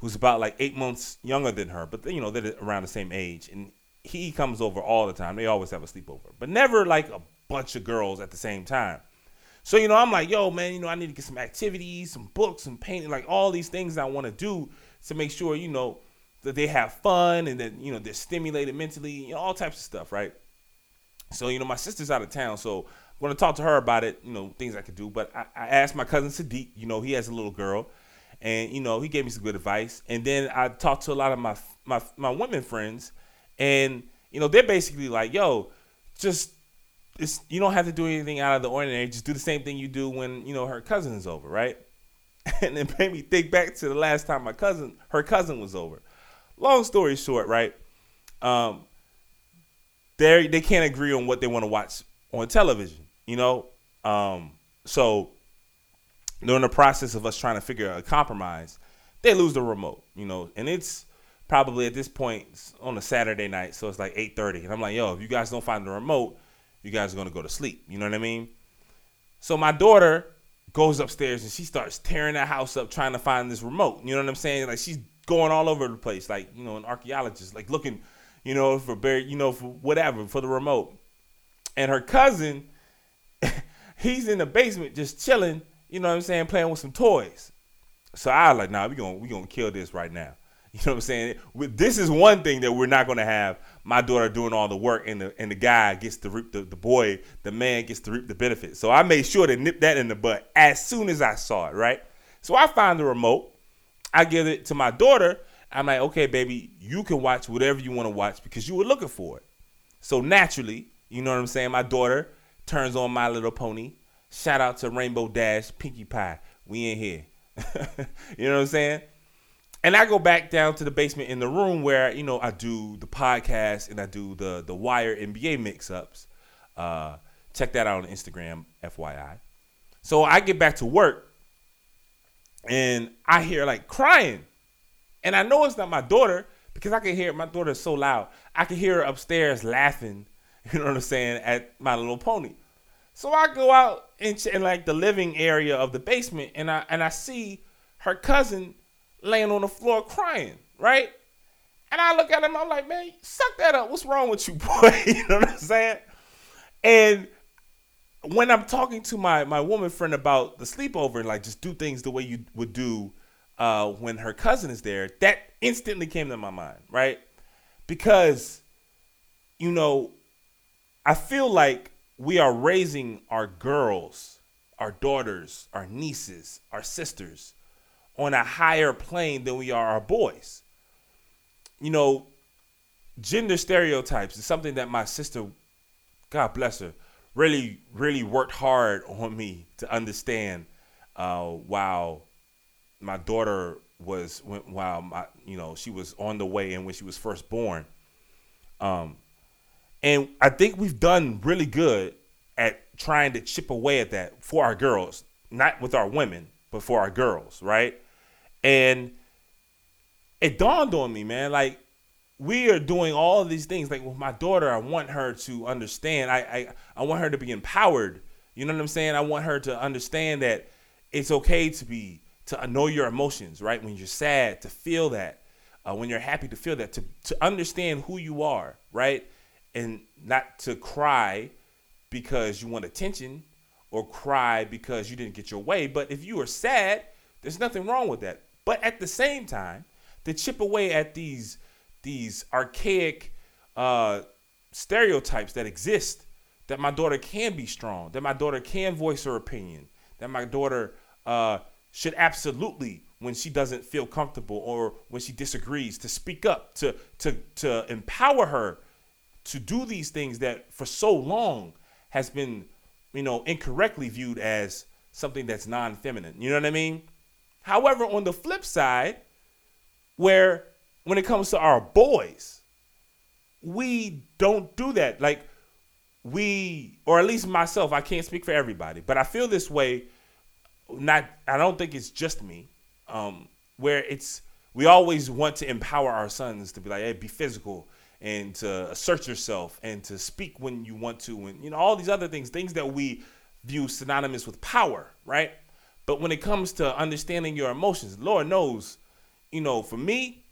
who's about like eight months younger than her, but you know they're around the same age, and he comes over all the time. They always have a sleepover, but never like a bunch of girls at the same time. So you know, I'm like, yo, man, you know, I need to get some activities, some books, some painting, like all these things I want to do to make sure you know that they have fun and that you know they're stimulated mentally, you know, all types of stuff, right? So you know, my sister's out of town, so I'm gonna talk to her about it, you know, things I could do. But I, I asked my cousin Sadiq, you know, he has a little girl, and you know, he gave me some good advice. And then I talked to a lot of my my my women friends, and you know, they're basically like, yo, just it's you don't have to do anything out of the ordinary. Just do the same thing you do when you know her cousin is over, right? And it made me think back to the last time my cousin, her cousin, was over. Long story short, right? Um, they they can't agree on what they want to watch on television, you know. Um, so during the process of us trying to figure out a compromise, they lose the remote, you know, and it's probably at this point on a Saturday night, so it's like eight thirty, and I'm like, yo, if you guys don't find the remote, you guys are gonna go to sleep. You know what I mean? So my daughter goes upstairs and she starts tearing that house up trying to find this remote. You know what I'm saying? Like she's going all over the place, like you know, an archaeologist, like looking, you know, for buried, you know, for whatever for the remote. And her cousin, he's in the basement just chilling. You know what I'm saying? Playing with some toys. So I was like, nah, we gonna we gonna kill this right now. You know what I'm saying? This is one thing that we're not to have my daughter doing all the work and the and the guy gets to reap the, the boy, the man gets to reap the benefits. So I made sure to nip that in the butt as soon as I saw it, right? So I find the remote, I give it to my daughter. I'm like, okay, baby, you can watch whatever you want to watch because you were looking for it. So naturally, you know what I'm saying? My daughter turns on My Little Pony. Shout out to Rainbow Dash, Pinkie Pie. We in here. you know what I'm saying? And I go back down to the basement in the room where, you know, I do the podcast and I do the the Wire NBA mix-ups. Uh, check that out on Instagram, FYI. So I get back to work and I hear like crying. And I know it's not my daughter because I can hear my daughter so loud. I can hear her upstairs laughing, you know what I'm saying, at my little pony. So I go out in, in like the living area of the basement and I and I see her cousin laying on the floor crying, right? And I look at him, I'm like, man, suck that up. What's wrong with you, boy? you know what I'm saying? And when I'm talking to my my woman friend about the sleepover and like just do things the way you would do uh, when her cousin is there, that instantly came to my mind, right? Because you know, I feel like we are raising our girls, our daughters, our nieces, our sisters on a higher plane than we are our boys. You know, gender stereotypes is something that my sister, God bless her, really, really worked hard on me to understand uh, while my daughter was when, while my you know she was on the way and when she was first born. Um, and I think we've done really good at trying to chip away at that for our girls, not with our women, but for our girls, right? And it dawned on me, man, like we are doing all these things. Like with my daughter, I want her to understand. I, I I want her to be empowered. You know what I'm saying? I want her to understand that it's okay to be to know your emotions, right? When you're sad, to feel that. Uh, when you're happy, to feel that. To to understand who you are, right? And not to cry because you want attention or cry because you didn't get your way. But if you are sad, there's nothing wrong with that. But at the same time, to chip away at these these archaic uh, stereotypes that exist, that my daughter can be strong, that my daughter can voice her opinion, that my daughter uh, should absolutely, when she doesn't feel comfortable or when she disagrees, to speak up, to to to empower her to do these things that for so long has been, you know, incorrectly viewed as something that's non-feminine. You know what I mean? However, on the flip side, where when it comes to our boys, we don't do that. Like we, or at least myself, I can't speak for everybody, but I feel this way. Not, I don't think it's just me. Um, where it's we always want to empower our sons to be like, hey, be physical and to assert yourself and to speak when you want to, and you know all these other things, things that we view synonymous with power, right? But when it comes to understanding your emotions, Lord knows, you know, for me,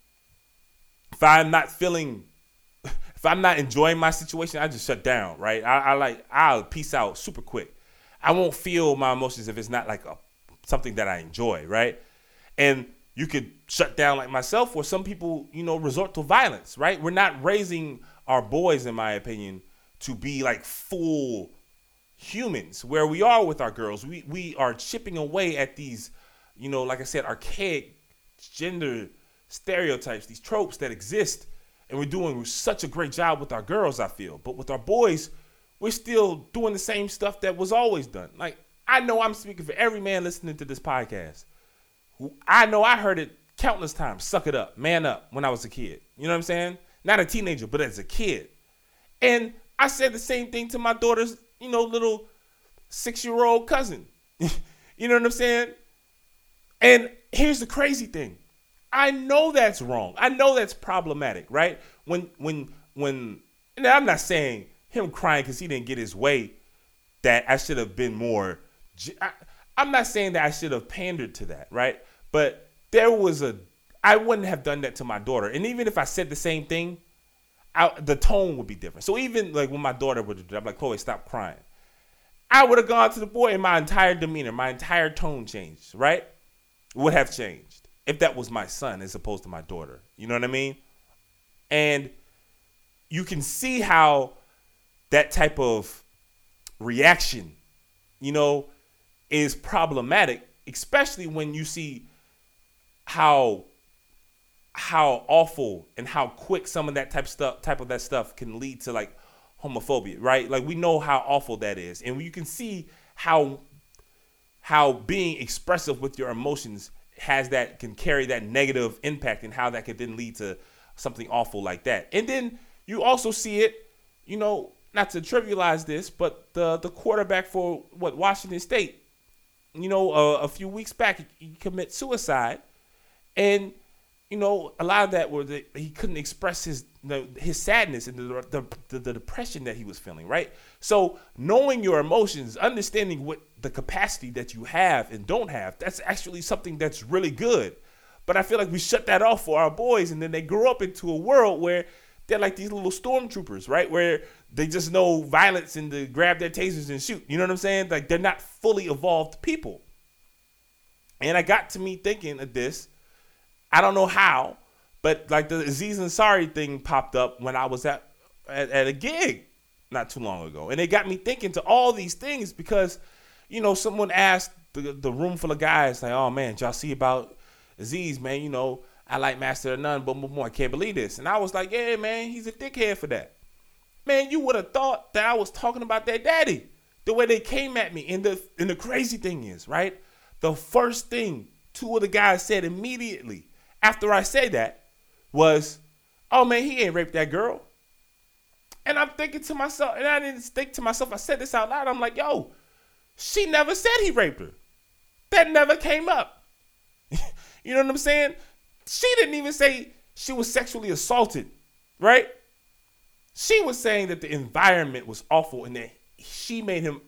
if I'm not feeling, if I'm not enjoying my situation, I just shut down, right? I, I like, I'll peace out super quick. I won't feel my emotions if it's not like a something that I enjoy, right? And you could shut down like myself, or some people, you know, resort to violence, right? We're not raising our boys, in my opinion, to be like full humans where we are with our girls. We we are chipping away at these, you know, like I said, archaic gender stereotypes, these tropes that exist, and we're doing such a great job with our girls. I feel, but with our boys, we're still doing the same stuff that was always done. Like I know I'm speaking for every man listening to this podcast. I know I heard it countless times. Suck it up, man up. When I was a kid, you know what I'm saying? Not a teenager, but as a kid, and I said the same thing to my daughter's, you know, little six year old cousin. you know what I'm saying? And here's the crazy thing. I know that's wrong. I know that's problematic, right? When when when and I'm not saying him crying because he didn't get his way that I should have been more I, I'm not saying that I should have pandered to that, right? But there was a I wouldn't have done that to my daughter. And even if I said the same thing, I, the tone would be different. So even like when my daughter would, I'm like, Chloe, stop crying. I would have gone to the boy, and my entire demeanor, my entire tone changed, right? Would have changed, if that was my son as opposed to my daughter. You know what I mean? And you can see how that type of reaction, you know, is problematic, especially when you see how how awful and how quick some of that type stuff type of that stuff can lead to like homophobia, right? Like we know how awful that is. And you can see how how being expressive with your emotions has that can carry that negative impact and how that could then lead to something awful like that. And then you also see it, you know, not to trivialize this, but the the quarterback for what Washington State, you know, uh, a few weeks back he commit suicide, and you know a lot of that were that he couldn't express his his sadness and the, the, the the depression that he was feeling. Right. So knowing your emotions, understanding what the capacity that you have and don't have, that's actually something that's really good. But I feel like we shut that off for our boys, and then they grow up into a world where they're like these little stormtroopers, right? Where they just know violence and to grab their tasers and shoot. You know what I'm saying? Like they're not fully evolved people. And I got to me thinking of this. I don't know how, but like the Aziz Ansari thing popped up when I was at, at, at a gig not too long ago. And it got me thinking to all these things because, you know, someone asked the, the room full of guys, like, oh man, y'all see about Aziz, man, you know, I like Master of None, but more, I can't believe this. And I was like, yeah, man, he's a dickhead for that. Man, you would have thought that I was talking about that daddy. The way they came at me. And the and the crazy thing is, right? The first thing two of the guys said immediately after I said that was, oh man, he ain't raped that girl. And I'm thinking to myself, and I didn't think to myself, I said this out loud. I'm like, yo, she never said he raped her. That never came up. you know what I'm saying? She didn't even say she was sexually assaulted, right? She was saying that the environment was awful and that she made him,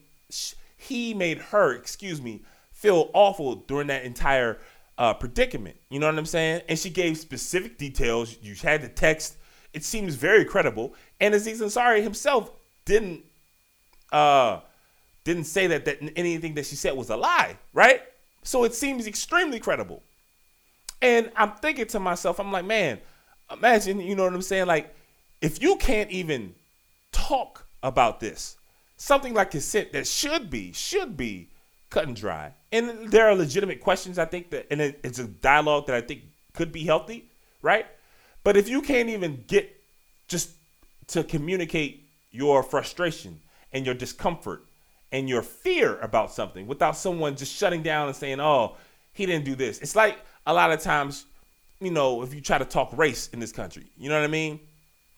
he made her, excuse me, feel awful during that entire uh, predicament. You know what I'm saying? And she gave specific details. You had the text. It seems very credible. And Aziz Ansari himself didn't uh, didn't say that that anything that she said was a lie, right? So it seems extremely credible. And I'm thinking to myself, I'm like, man, imagine, you know what I'm saying? Like, if you can't even talk about this, something like consent that should be, should be cut and dry. And there are legitimate questions, I think, that, and it's a dialogue that I think could be healthy, right? But if you can't even get just to communicate your frustration and your discomfort and your fear about something without someone just shutting down and saying, oh, he didn't do this. It's like a lot of times, you know, if you try to talk race in this country, you know what I mean?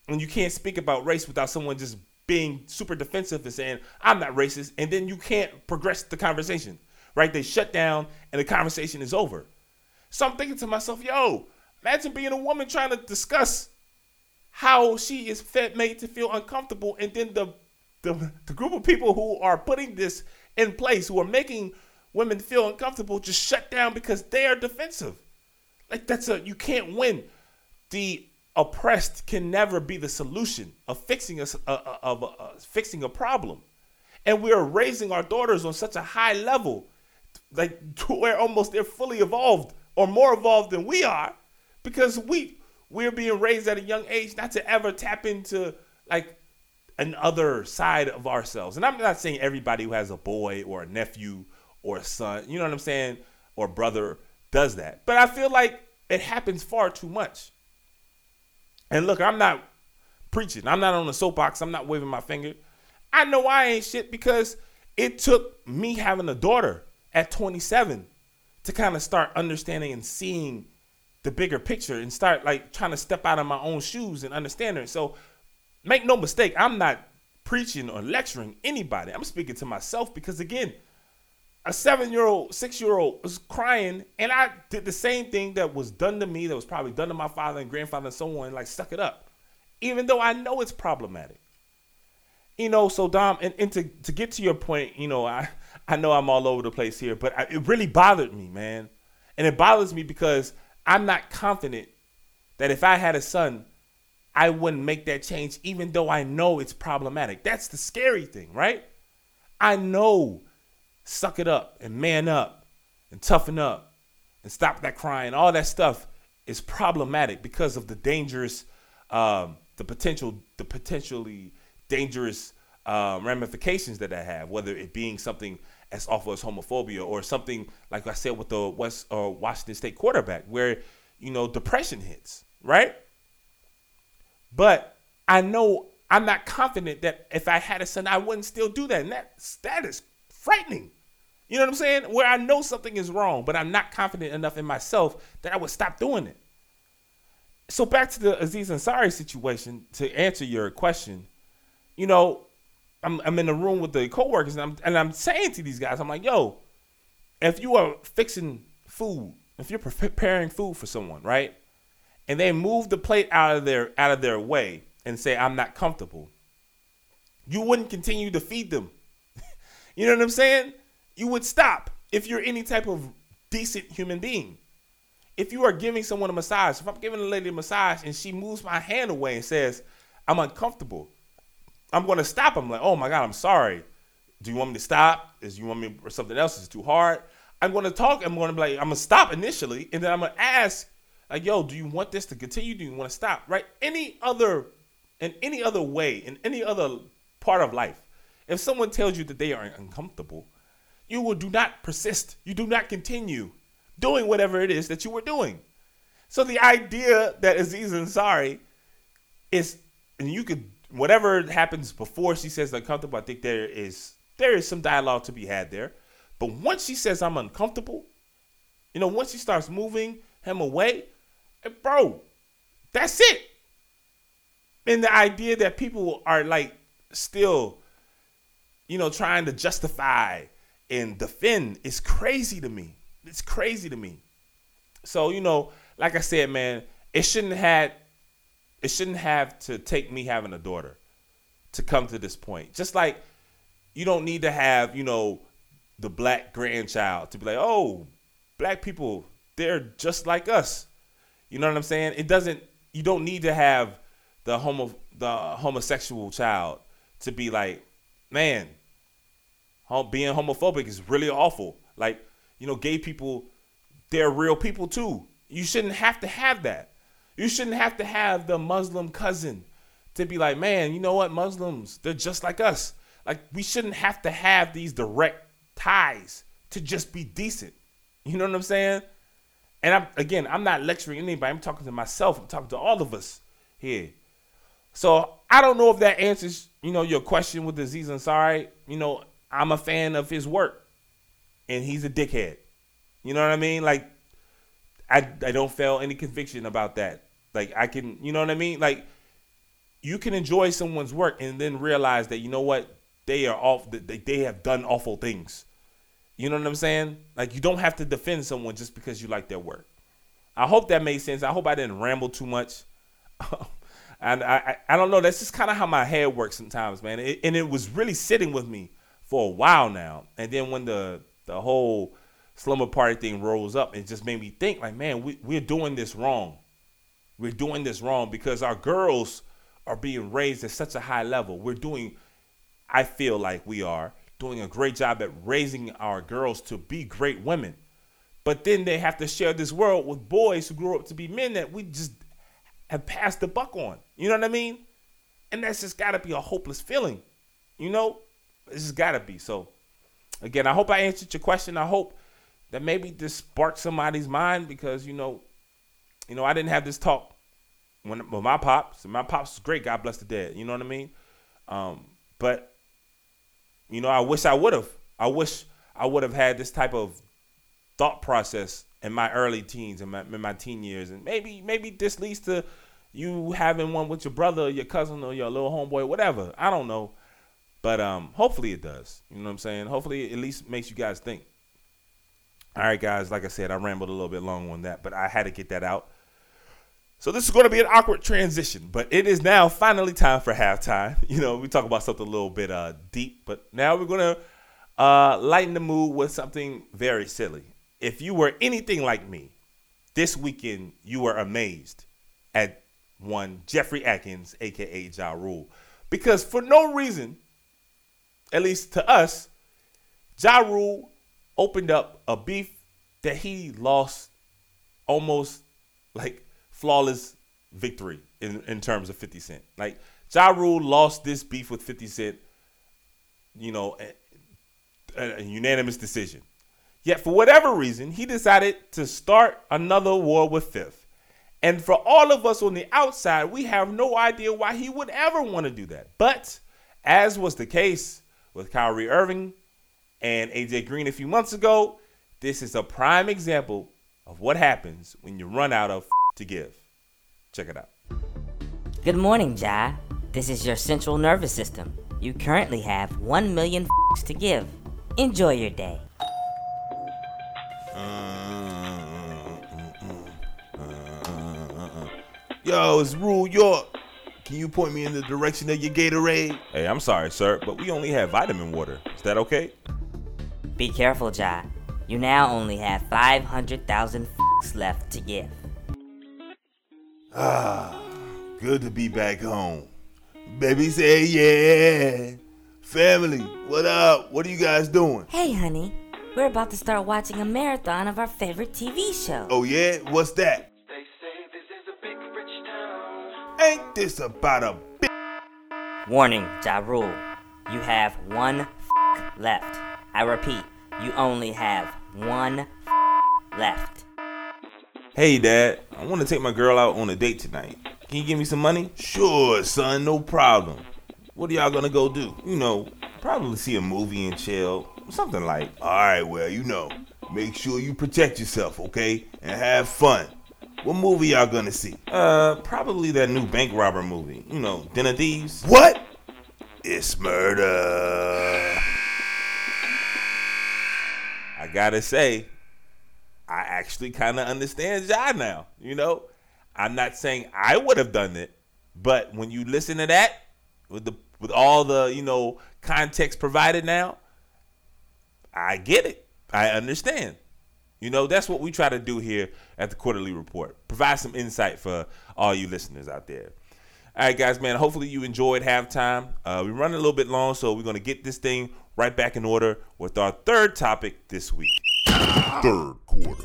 And you can't speak about race without someone just being super defensive and saying, I'm not racist. And then you can't progress the conversation, right? They shut down and the conversation is over. So I'm thinking to myself, yo, imagine being a woman trying to discuss how she is fed, made to feel uncomfortable. And then the, the, the group of people who are putting this in place, who are making women feel uncomfortable just shut down because they are defensive. Like that's a you can't win. The oppressed can never be the solution of fixing a, of fixing a problem, and we are raising our daughters on such a high level, like to where almost they're fully evolved or more evolved than we are, because we we're being raised at a young age not to ever tap into like another side of ourselves. And I'm not saying everybody who has a boy or a nephew or son, you know what I'm saying, or brother does that. But I feel like it happens far too much. And look, I'm not preaching. I'm not on the soapbox. I'm not waving my finger. I know I ain't shit because it took me having a daughter at 27 to kind of start understanding and seeing the bigger picture and start like trying to step out of my own shoes and understand it. So make no mistake, I'm not preaching or lecturing anybody. I'm speaking to myself because again, a seven year old, six year old was crying, and I did the same thing that was done to me, that was probably done to my father and grandfather and so on, like suck it up, even though I know it's problematic. You know, so Dom, and, and to, to get to your point, you know, I, I know I'm all over the place here, but I, it really bothered me, man. And it bothers me because I'm not confident that if I had a son, I wouldn't make that change, even though I know it's problematic. That's the scary thing, right? I know suck it up and man up and toughen up. and stop that crying. All that stuff is problematic because of the dangerous, um, the potential, the potentially dangerous um, ramifications that that have. Whether it being something as awful as homophobia or something like I said with the West or uh, Washington State quarterback, where you know depression hits, right? But I know I'm not confident that if I had a son, I wouldn't still do that. And that that is frightening. You know what I'm saying? Where I know something is wrong, but I'm not confident enough in myself that I would stop doing it. So back to the Aziz Ansari situation to answer your question. You know, I'm, I'm in the room with the coworkers and I'm and I'm saying to these guys, I'm like, yo, if you are fixing food, if you're preparing food for someone, right, and they move the plate out of their out of their way and say, I'm not comfortable, you wouldn't continue to feed them. You know what I'm saying? You would stop if you're any type of decent human being. If you are giving someone a massage, if I'm giving a lady a massage and she moves my hand away and says, I'm uncomfortable, I'm going to stop. I'm like, oh my God, I'm sorry. Do you want me to stop? Is you want me or something else? Is too hard? I'm going to talk. I'm to be like, I'm going to stop initially, and then I'm going to ask, like, yo, do you want this to continue? Do you want to stop? Right? Any other, in any other way, in any other part of life, if someone tells you that they are uncomfortable, you will do not persist. You do not continue doing whatever it is that you were doing. So the idea that Aziz Ansari is, and you could whatever happens before she says uncomfortable, I think there is there is some dialogue to be had there. But once she says I'm uncomfortable, you know, once she starts moving him away, eh, bro, that's it. And the idea that people are like still, you know, trying to justify and defend is crazy to me. It's crazy to me. So, you know, like I said, man, it shouldn't have it shouldn't have to take me having a daughter to come to this point. Just like you don't need to have, you know, the black grandchild to be like, oh, black people, they're just like us. You know what I'm saying? It doesn't. You don't need to have the homo the homosexual child to be like, man, being homophobic is really awful. Like, you know, gay people, they're real people too. You shouldn't have to have that. You shouldn't have to have the Muslim cousin to be like, man, you know what? Muslims, they're just like us. Like, we shouldn't have to have these direct ties to just be decent. You know what I'm saying? And I'm again, I'm not lecturing anybody. I'm talking to myself. I'm talking to all of us here. So I don't know if that answers, you know, your question with Aziz Ansari. You know, I'm a fan of his work, and he's a dickhead. You know what I mean? Like I I don't feel any conviction about that. Like I can, you know what I mean? Like you can enjoy someone's work and then realize that you know what they are off. They they have done awful things. You know what I'm saying? Like you don't have to defend someone just because you like their work. I hope that made sense. I hope I didn't ramble too much. and I, I, I don't know. That's just kind of how my head works sometimes, man. It, and it was really sitting with me for a while now. And then when the the whole slumber party thing rolls up, it just made me think like, man, we, we're doing this wrong. We're doing this wrong because our girls are being raised at such a high level. We're doing, I feel like we are doing a great job at raising our girls to be great women. But then they have to share this world with boys who grew up to be men that we just have passed the buck on. You know what I mean? And that's just got to be a hopeless feeling. You know, it's has got to be. So, again, I hope I answered your question. I hope that maybe this sparked somebody's mind because you know, you know, I didn't have this talk when with my pops. My pops was great. God bless the dead. You know what I mean? Um, but you know, I wish I would have. I wish I would have had this type of thought process in my early teens and my, in my teen years, and maybe maybe this leads to you having one with your brother, your cousin, or your little homeboy, whatever. I don't know, but um, hopefully it does. You know what I'm saying? Hopefully it at least makes you guys think. All right, guys. Like I said, I rambled a little bit long on that, but I had to get that out. So this is going to be an awkward transition, but it is now finally time for halftime. You know, we talk about something a little bit uh, deep, but now we're going to uh, lighten the mood with something very silly. If you were anything like me, this weekend you were amazed at one Jeffrey Atkins, aka Ja Rule, because for no reason, at least to us, Ja Rule opened up a beef that he lost almost like flawless victory in, in terms of 50 Cent. Like Ja Rule lost this beef with 50 Cent, you know, a, a unanimous decision. Yet for whatever reason, he decided to start another war with Fifth. And for all of us on the outside, we have no idea why he would ever want to do that. But as was the case with Kyrie Irving and AJ Green a few months ago, this is a prime example of what happens when you run out of to give. Check it out. Good morning, Ja. This is your central nervous system. You currently have 1 million to give. Enjoy your day. Uh, uh, uh, Yo, it's Rule York. Can you point me in the direction of your Gatorade? Hey, I'm sorry, sir, but we only have vitamin water. Is that okay? Be careful, Ja. You now only have 500,000 left to give. Ah, good to be back home. Baby say yeah. Family, what up? What are you guys doing? Hey, honey. We're about to start watching a marathon of our favorite TV show. Oh yeah? What's that? Ain't this about a big Warning, Ja Rule. You have one left. I repeat, you only have one left. Hey dad, I want to take my girl out on a date tonight. Can you give me some money? Sure, son, no problem. What are y'all gonna go do? You know, probably see a movie and chill. Something like, alright, well, you know, make sure you protect yourself, okay? And have fun. What movie y'all gonna see? Uh, probably that new bank robber movie. You know, Den of Thieves. What? It's murder. I gotta say, I actually kind of understand Ja now. You know, I'm not saying I would have done it, but when you listen to that with the with all the you know context provided now, I get it. I understand. You know, that's what we try to do here at the Quarter-Lee Report. Provide some insight for all you listeners out there. All right, guys, man. Hopefully you enjoyed halftime. Uh, we're running a little bit long, so we're going to get this thing right back in order with our third topic this week. Third quarter.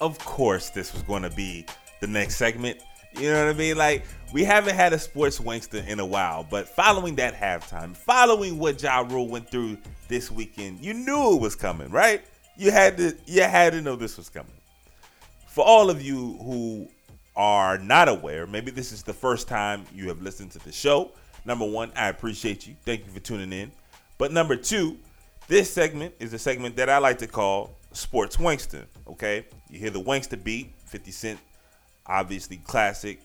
Of course, this was going to be the next segment. You know what I mean? Like, we haven't had a sports wankster in a while, but following that halftime, following what Ja Rule went through this weekend, you knew it was coming, right? You had to you had to know this was coming. For all of you who are not aware, maybe this is the first time you have listened to the show. Number one, I appreciate you. Thank you for tuning in. But number two, this segment is a segment that I like to call Sports Wankster. Okay, you hear the Wankster beat, 50 Cent, obviously classic.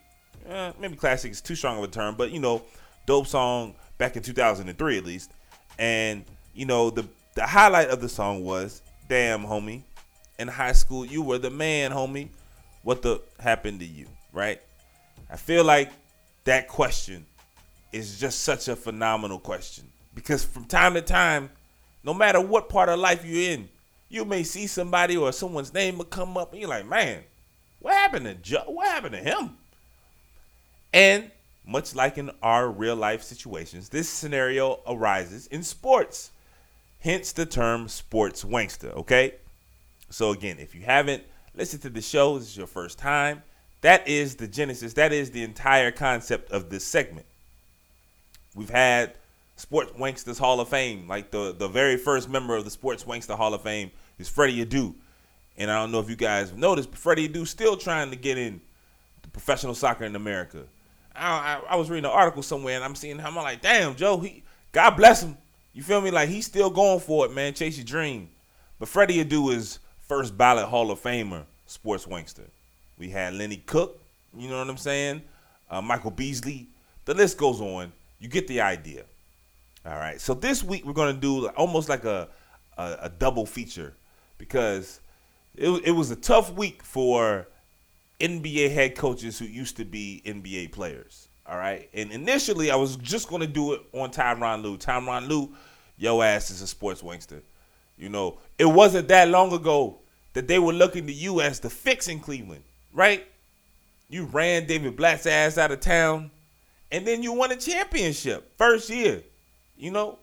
Eh, maybe classic is too strong of a term, but you know, dope song back in 2003 at least. And you know, the the highlight of the song was damn, homie. In high school, you were the man, homie. What the happened to you, right? I feel like that question is just such a phenomenal question because from time to time, no matter what part of life you're in, you may see somebody or someone's name will come up, and you're like, man, what happened to Joe? What happened to him? And much like in our real life situations, this scenario arises in sports. Hence the term sports wankster, okay? So again, if you haven't listened to the show, this is your first time. That is the genesis, that is the entire concept of this segment. We've had Sports Wanksters Hall of Fame, like the, the very first member of the Sports Wankster Hall of Fame is Freddie Adu. And I don't know if you guys have noticed, but Freddie Adu still trying to get in professional soccer in America. I, I, I was reading an article somewhere and I'm seeing him. I'm like, damn, Joe, he God bless him. You feel me? Like he's still going for it, man. Chase your dream. But Freddie Adu is first ballot Hall of Famer, sports wankster. We had Lenny Cooke, you know what I'm saying? Uh, Michael Beasley. The list goes on. You get the idea. All right. So this week we're gonna do almost like a a, a double feature because it, it was a tough week for NBA head coaches who used to be NBA players. All right. And initially, I was just going to do it on Tyronn Lue. Tyronn Lue, yo ass is a sports wankster. You know, it wasn't that long ago that they were looking to you as the fix in Cleveland, right? You ran David Blatt's ass out of town, and then you won a championship first year. You know,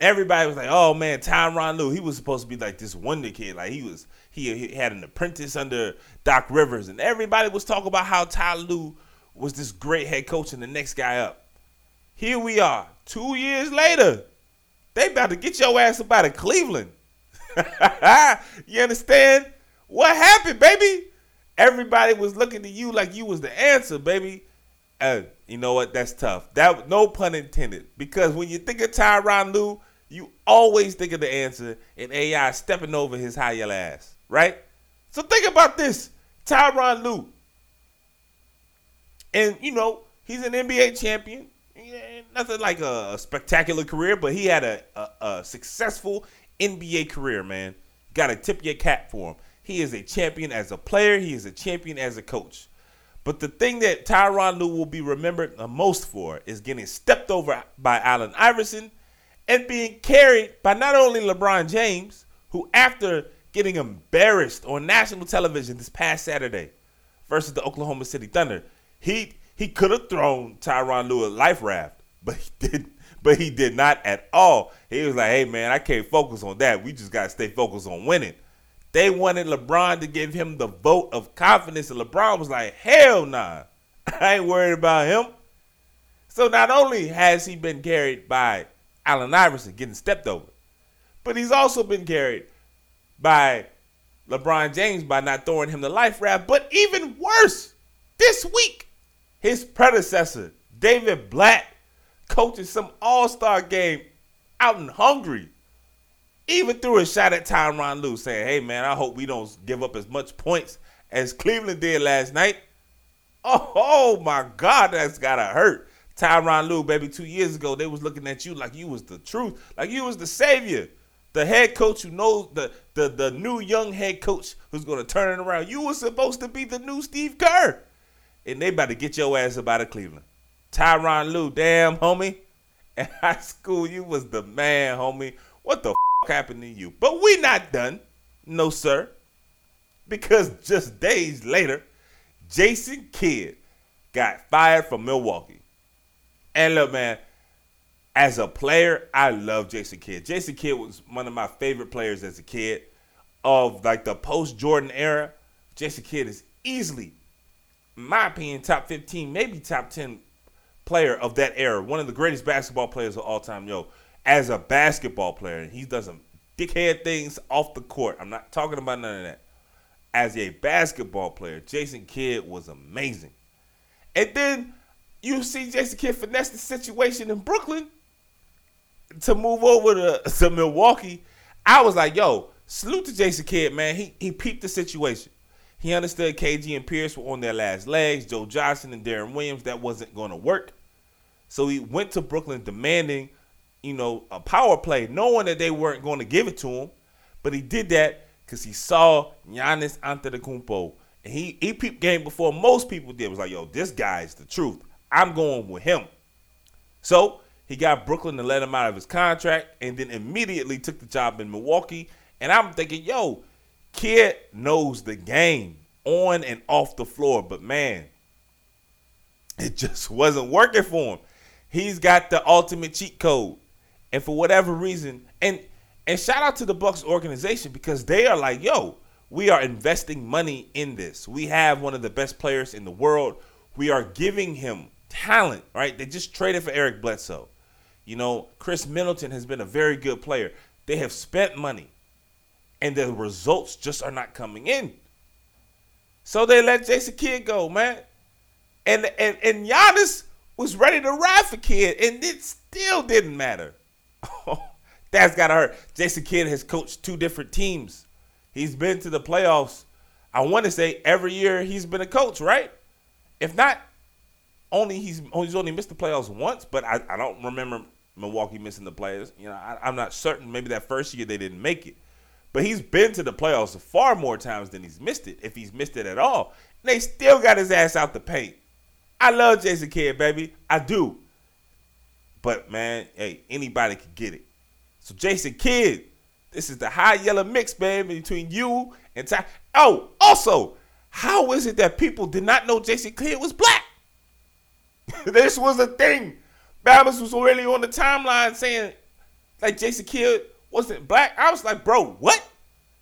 everybody was like, "Oh man, Tyronn Lue, he was supposed to be like this wonder kid. Like he was, he He, he had an apprentice under Doc Rivers, and everybody was talking about how Ty Lue was this great head coach and the next guy up. Here we are, two years later. They about to get your ass up out of Cleveland. you understand? What happened, baby? Everybody was looking to you like you was the answer, baby. Uh, you know what? That's tough. That no pun intended. Because when you think of Tyronn Lue, you always think of the answer, and AI stepping over his high yellow ass, right? So think about this, Tyronn Lue. And you know he's an NBA champion. Nothing like a, spectacular career, but he had a, a, a successful NBA career, man. Got to tip your cap for him. He is a champion as a player. He is a champion as a coach. But the thing that Tyronn Lue will be remembered the most for is getting stepped over by Allen Iverson and being carried by not only LeBron James, who after getting embarrassed on national television this past Saturday versus the Oklahoma City Thunder, he he could have thrown Tyronn Lue a life raft, but he didn't. but he did not at all. He was like, "Hey man, I can't focus on that. We just got to stay focused on winning." They wanted LeBron to give him the vote of confidence, and LeBron was like, "Hell nah, I ain't worried about him." So not only has he been carried by Allen Iverson getting stepped over, but he's also been carried by LeBron James by not throwing him the life raft. But even worse, this week, his predecessor David Blatt coaching some All Star game out in Hungary even threw a shot at Tyronn Lue, saying, "Hey man, I hope we don't give up as much points as Cleveland did last night." Oh, oh my God, that's gotta hurt. Tyronn Lue, baby, two years ago, they was looking at you like you was the truth, like you was the savior, the head coach who knows the the the new young head coach who's gonna turn it around. You was supposed to be the new Steve Kerr, and they about to get your ass up out of Cleveland. Tyronn Lue, damn homie, in high school you was the man, homie. What the happened to you. But we not done. No, sir. Because just days later, Jason Kidd got fired from Milwaukee. And look, man, as a player, I love Jason Kidd. Jason Kidd was one of my favorite players as a kid of like the post Jordan era. Jason Kidd is easily, my opinion, top 15, maybe top 10 player of that era. One of the greatest basketball players of all time. Yo, as a basketball player, he does some dickhead things off the court. I'm not talking about none of that. As a basketball player, Jason Kidd was amazing. And then you see Jason Kidd finesse the situation in Brooklyn to move over to, to Milwaukee. I was like, yo, salute to Jason Kidd, man. He he peeped the situation. He understood KG and Pierce were on their last legs. Joe Johnson and Deron Williams, that wasn't going to work. So he went to Brooklyn demanding you know, a power play, knowing that they weren't going to give it to him. But he did that because he saw Giannis Antetokounmpo. And he, he peeped game before most people did. It was like, yo, this guy's the truth. I'm going with him. So he got Brooklyn to let him out of his contract and then immediately took the job in Milwaukee. And I'm thinking, yo, kid knows the game on and off the floor. But man, it just wasn't working for him. He's got the ultimate cheat code and for whatever reason, and and shout out to the Bucks organization because they are like, yo, we are investing money in this. We have one of the best players in the world. We are giving him talent, right? They just traded for Eric Bledsoe. You know, Khris Middleton has been a very good player. They have spent money, and the results just are not coming in. So they let Jason Kidd go, man. And and and Giannis was ready to ride for Kidd, and it still didn't matter. That's gotta hurt. Jason Kidd has coached two different teams. He's been to the playoffs. I want to say every year he's been a coach, right? If not, only he's he's only missed the playoffs once, but I, I don't remember Milwaukee missing the playoffs. You know, I, I'm not certain. Maybe that first year they didn't make it, but he's been to the playoffs far more times than he's missed it, if he's missed it at all. And they still got his ass out the paint. I love Jason Kidd, baby. I do. But man, hey, anybody can get it. So Jason Kidd, this is the high yellow mix, man, between you and Ty. Oh, also, how is it that people did not know Jason Kidd was black? this was a thing. Babas was already on the timeline saying like Jason Kidd wasn't black. I was like, bro, what?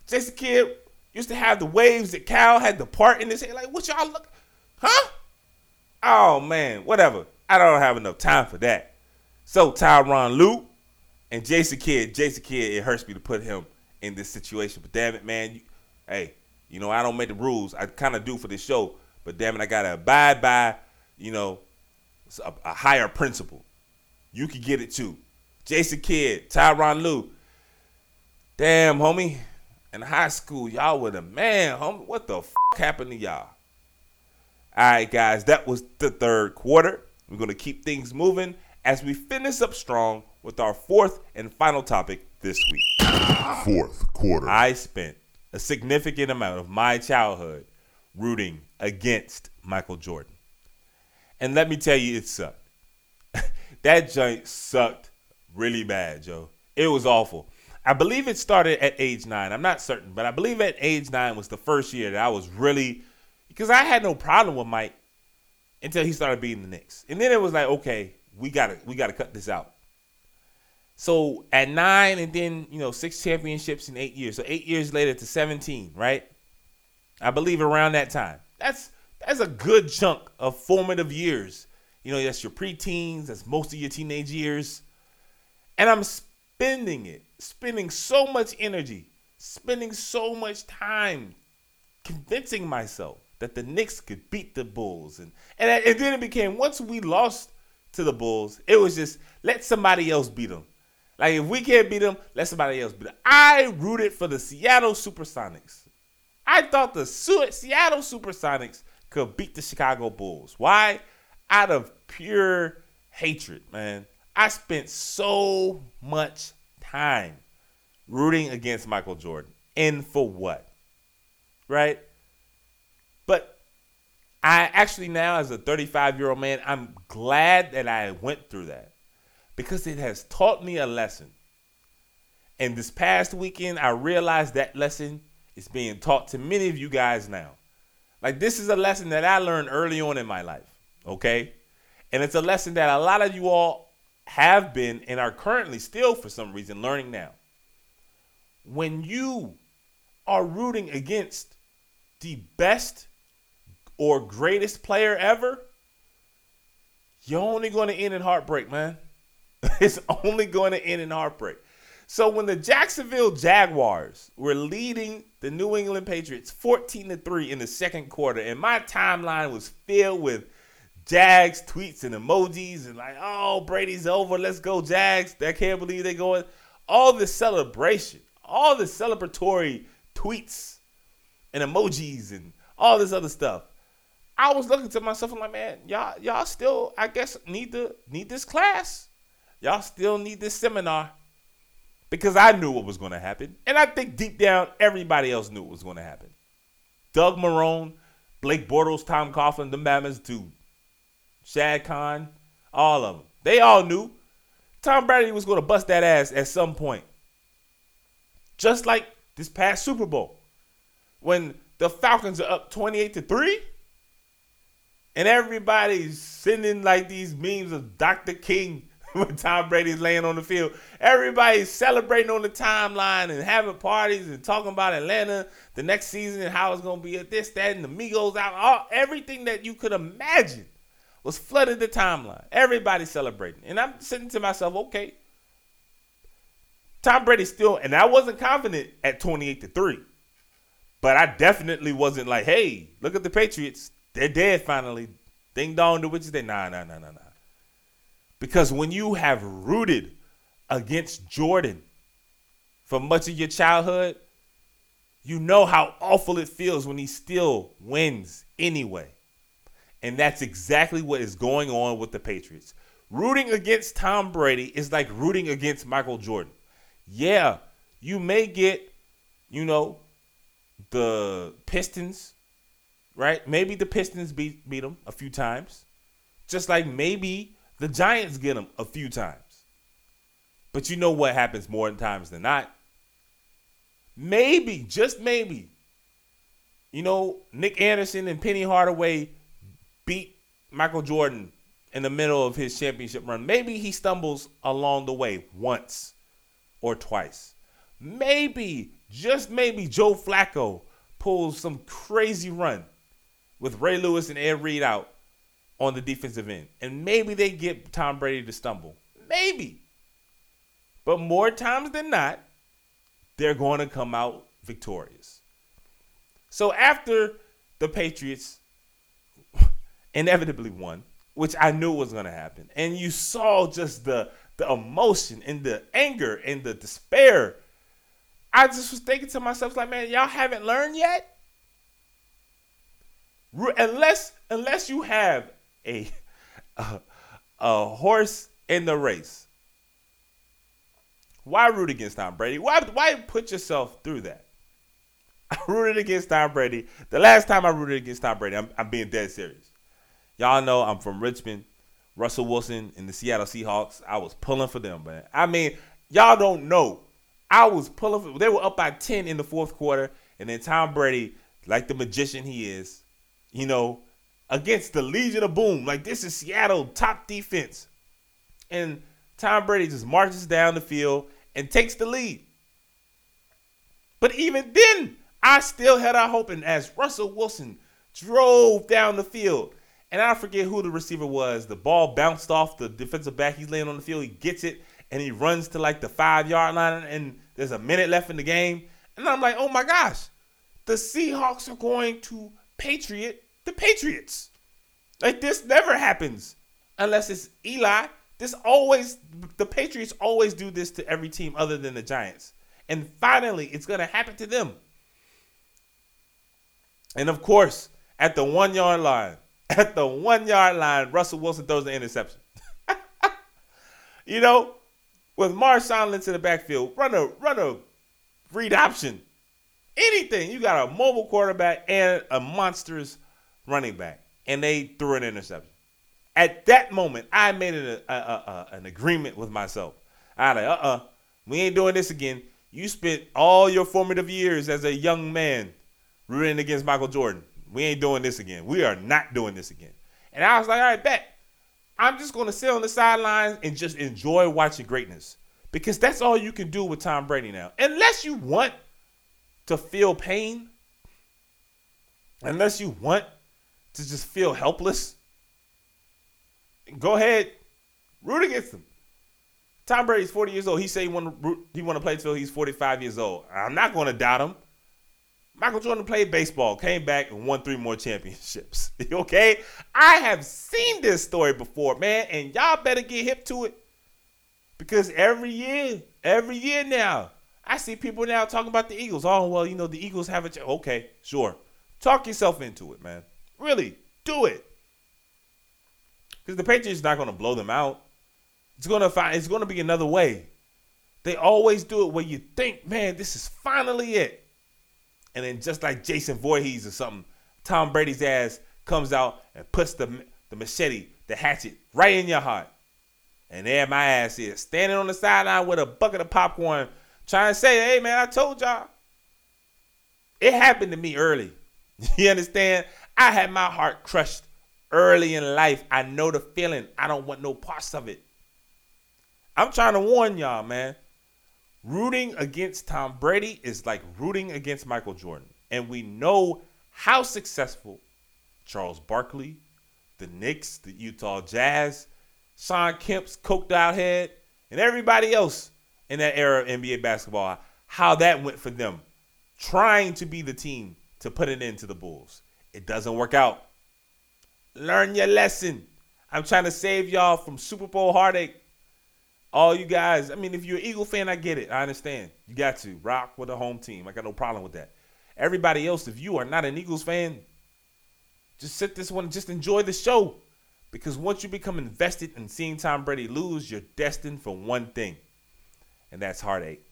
Jason Kidd, used to have the waves that Cal had the part in his head. Like, what y'all look? Huh? Oh man, whatever. I don't have enough time for that. So Tyronn Lue and Jason Kidd, Jason Kidd, it hurts me to put him in this situation. But damn it, man, you, hey, you know I don't make the rules. I kind of do for this show, but damn it, I gotta abide by, you know, a, a higher principle. You can get it too. Jason Kidd, Tyronn Lue. Damn, homie. In high school, y'all were the man, homie. What the f- happened to y'all? All right, guys, that was the third quarter. We're going to keep things moving as we finish up strong with our fourth and final topic this week. Fourth quarter. I spent a significant amount of my childhood rooting against Michael Jordan. And let me tell you, it sucked. that joint sucked really bad, Joe. It was awful. I believe it started at age nine. I'm not certain, but I believe at age nine was the first year that I was really because I had no problem with Mike until he started beating the Knicks. And then it was like, okay, we gotta we gotta cut this out. So at nine and then, you know, six championships in eight years. So eight years later to 17, right? I believe around that time. That's that's a good chunk of formative years. You know, that's your preteens, that's most of your teenage years. And I'm spending it, spending so much energy, spending so much time convincing myself that the Knicks could beat the Bulls. And, and, and then it became, once we lost to the Bulls, it was just, let somebody else beat them. Like, if we can't beat them, let somebody else beat them. I rooted for the Seattle Supersonics. I thought the Seattle Supersonics could beat the Chicago Bulls. Why? Out of pure hatred, man. I spent so much time rooting against Michael Jordan. And for what? Right? But I actually now, as a 35 year old man, I'm glad that I went through that because it has taught me a lesson. And this past weekend, I realized that lesson is being taught to many of you guys now. Like, this is a lesson that I learned early on in my life, okay? And it's a lesson that a lot of you all have been and are currently still, for some reason, learning now. When you are rooting against the best or greatest player ever, you're only going to end in heartbreak, man. it's only going to end in heartbreak. So when the Jacksonville Jaguars were leading the New England Patriots 14 to 3 in the second quarter, and my timeline was filled with Jags tweets and emojis and like, oh, Brady's over. Let's go, Jags. I can't believe they're going. All the celebration, all the celebratory tweets and emojis and all this other stuff. I was looking to myself, I'm like, man, y'all, y'all still, I guess, need to need this class. Y'all still need this seminar. Because I knew what was going to happen. And I think deep down, everybody else knew what was going to happen. Doug Marrone, Blake Bortles, Tom Coughlin, the Mammoths, dude. Shad Khan, all of them. They all knew Tom Brady was going to bust that ass at some point. Just like this past Super Bowl. When the Falcons are up 28 to 3 and everybody's sending like these memes of Dr. King when Tom Brady's laying on the field. Everybody's celebrating on the timeline and having parties and talking about Atlanta the next season and how it's going to be at this, that, and the Migos out. All, everything that you could imagine was flooded the timeline. Everybody celebrating. And I'm sitting to myself, okay, Tom Brady still, and I wasn't confident at 28 to 3. But I definitely wasn't like, hey, look at the Patriots. They're dead finally. Ding dong, the witches. They nah, nah, nah, nah, nah. Because when you have rooted against Jordan for much of your childhood, you know how awful it feels when he still wins anyway. And that's exactly what is going on with the Patriots. Rooting against Tom Brady is like rooting against Michael Jordan. Yeah, you may get, you know, the Pistons, right? Maybe the Pistons beat beat them a few times. Just like maybe the Giants get them a few times. But you know what happens more times than not? Maybe, just maybe, you know, Nick Anderson and Penny Hardaway beat Michael Jordan in the middle of his championship run. Maybe he stumbles along the way once or twice. Maybe, just maybe, Joe Flacco pulls some crazy run with Ray Lewis and Ed Reed out on the defensive end. And maybe they get Tom Brady to stumble. Maybe. But more times than not, they're going to come out victorious. So after the Patriots inevitably won, which I knew was going to happen, and you saw just the the emotion and the anger and the despair, I just was thinking to myself, like, man, y'all haven't learned yet. Unless unless you have a a, a horse in the race, why root against Tom Brady? Why why put yourself through that? I rooted against Tom Brady. The last time I rooted against Tom Brady, I'm, I'm being dead serious. Y'all know I'm from Richmond. Russell Wilson and the Seattle Seahawks. I was pulling for them, man. I mean, y'all don't know. I was pulling for they were up by 10 in the fourth quarter, and then Tom Brady, like the magician he is, you know, against the Legion of Boom. Like this is Seattle top defense. And Tom Brady just marches down the field and takes the lead. But even then, I still had our hope. And as Russell Wilson drove down the field, and I forget who the receiver was, the ball bounced off the defensive back. He's laying on the field. He gets it, and he runs to like the five yard line, and there's a minute left in the game. And I'm like, oh my gosh, the Seahawks are going to Patriot the Patriots. Like this never happens unless it's Eli. This always the Patriots always do this to every team other than the Giants. And finally, it's going to happen to them. And of course, at the 1-yard line, at the 1-yard line, Russell Wilson throws the interception. you know, with Marshawn Lynch in the backfield, run a run a read option. Anything. You got a mobile quarterback and a monstrous running back, and they threw an interception. At that moment, I made an, a, a, a, an agreement with myself. I like, uh uh we ain't doing this again. You spent all your formative years as a young man rooting against Michael Jordan. We ain't doing this again. We are not doing this again. And I was like, all right, bet. I'm just going to sit on the sidelines and just enjoy watching greatness because that's all you can do with Tom Brady now. Unless you want to feel pain, unless you want to just feel helpless, go ahead, root against him. Tom Brady's 40 years old. He say he want to he play till he's 45 years old. I'm not going to doubt him. Michael Jordan played baseball, came back and won three more championships. okay? I have seen this story before, man, and y'all better get hip to it. Because every year, every year now, I see people now talking about the Eagles. Oh, well, you know, the Eagles have a. Okay, sure. Talk yourself into it, man. Really, do it. Because the Patriots not going to blow them out. It's going to find it's going to be another way. They always do it where you think, man, this is finally it. And then just like Jason Voorhees or something, Tom Brady's ass comes out and puts the the machete, the hatchet, right in your heart. And there my ass is standing on the sideline with a bucket of popcorn, trying to say, "Hey man, I told y'all." It happened to me early. You understand? I had my heart crushed early in life. I know the feeling. I don't want no parts of it. I'm trying to warn y'all, man. Rooting against Tom Brady is like rooting against Michael Jordan. And we know how successful Charles Barkley, the Knicks, the Utah Jazz, Shawn Kemp's coked out head, and everybody else in that era of NBA basketball, how that went for them, trying to be the team to put it into the Bulls. It doesn't work out. Learn your lesson. I'm trying to save y'all from Super Bowl heartache. All you guys, I mean, if you're an Eagle fan, I get it. I understand. You got to rock with a home team. I got no problem with that. Everybody else, if you are not an Eagles fan, just sit this one, and just enjoy the show. Because once you become invested in seeing Tom Brady lose, you're destined for one thing, and that's heartache.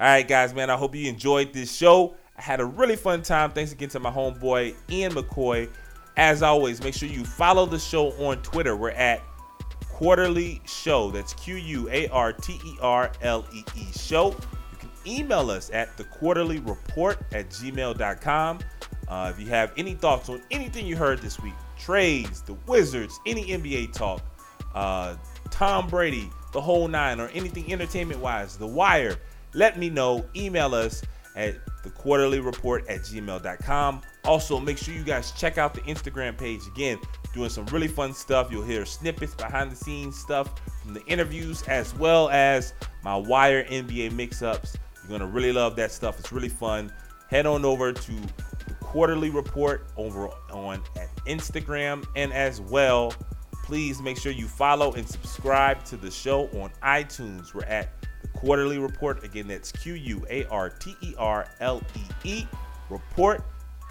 All right, guys, man, I hope you enjoyed this show. I had a really fun time. Thanks again to my homeboy, Ian McCoy. As always, make sure you follow the show on Twitter. We're at Quarterly Show. That's Q U A R T E R L E E Show. You can email us at the quarterly report at gmail.com. Uh, if you have any thoughts on anything you heard this week, trades, the Wizards, any NBA talk, uh, Tom Brady, the whole nine, or anything entertainment wise, The Wire, let me know. Email us at the quarterly report at gmail.com. Also, make sure you guys check out the Instagram page again, doing some really fun stuff. You'll hear snippets, behind the scenes stuff from the interviews, as well as my Wire NBA mix ups. You're gonna really love that stuff. It's really fun. Head on over to the quarterly report over on Instagram and as well. Please make sure you follow and subscribe to the show on iTunes. We're at the quarterly report. Again, that's Q U A R T E R L E E report.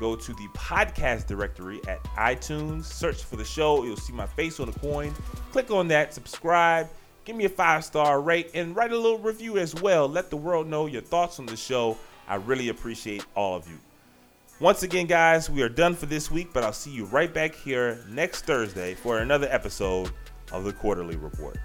Go to the podcast directory at iTunes, search for the show. You'll see my face on the coin. Click on that, subscribe, give me a five star rate, and write a little review as well. Let the world know your thoughts on the show. I really appreciate all of you. Once again, guys, we are done for this week, but I'll see you right back here next Thursday for another episode of the Quarter-Lee Report.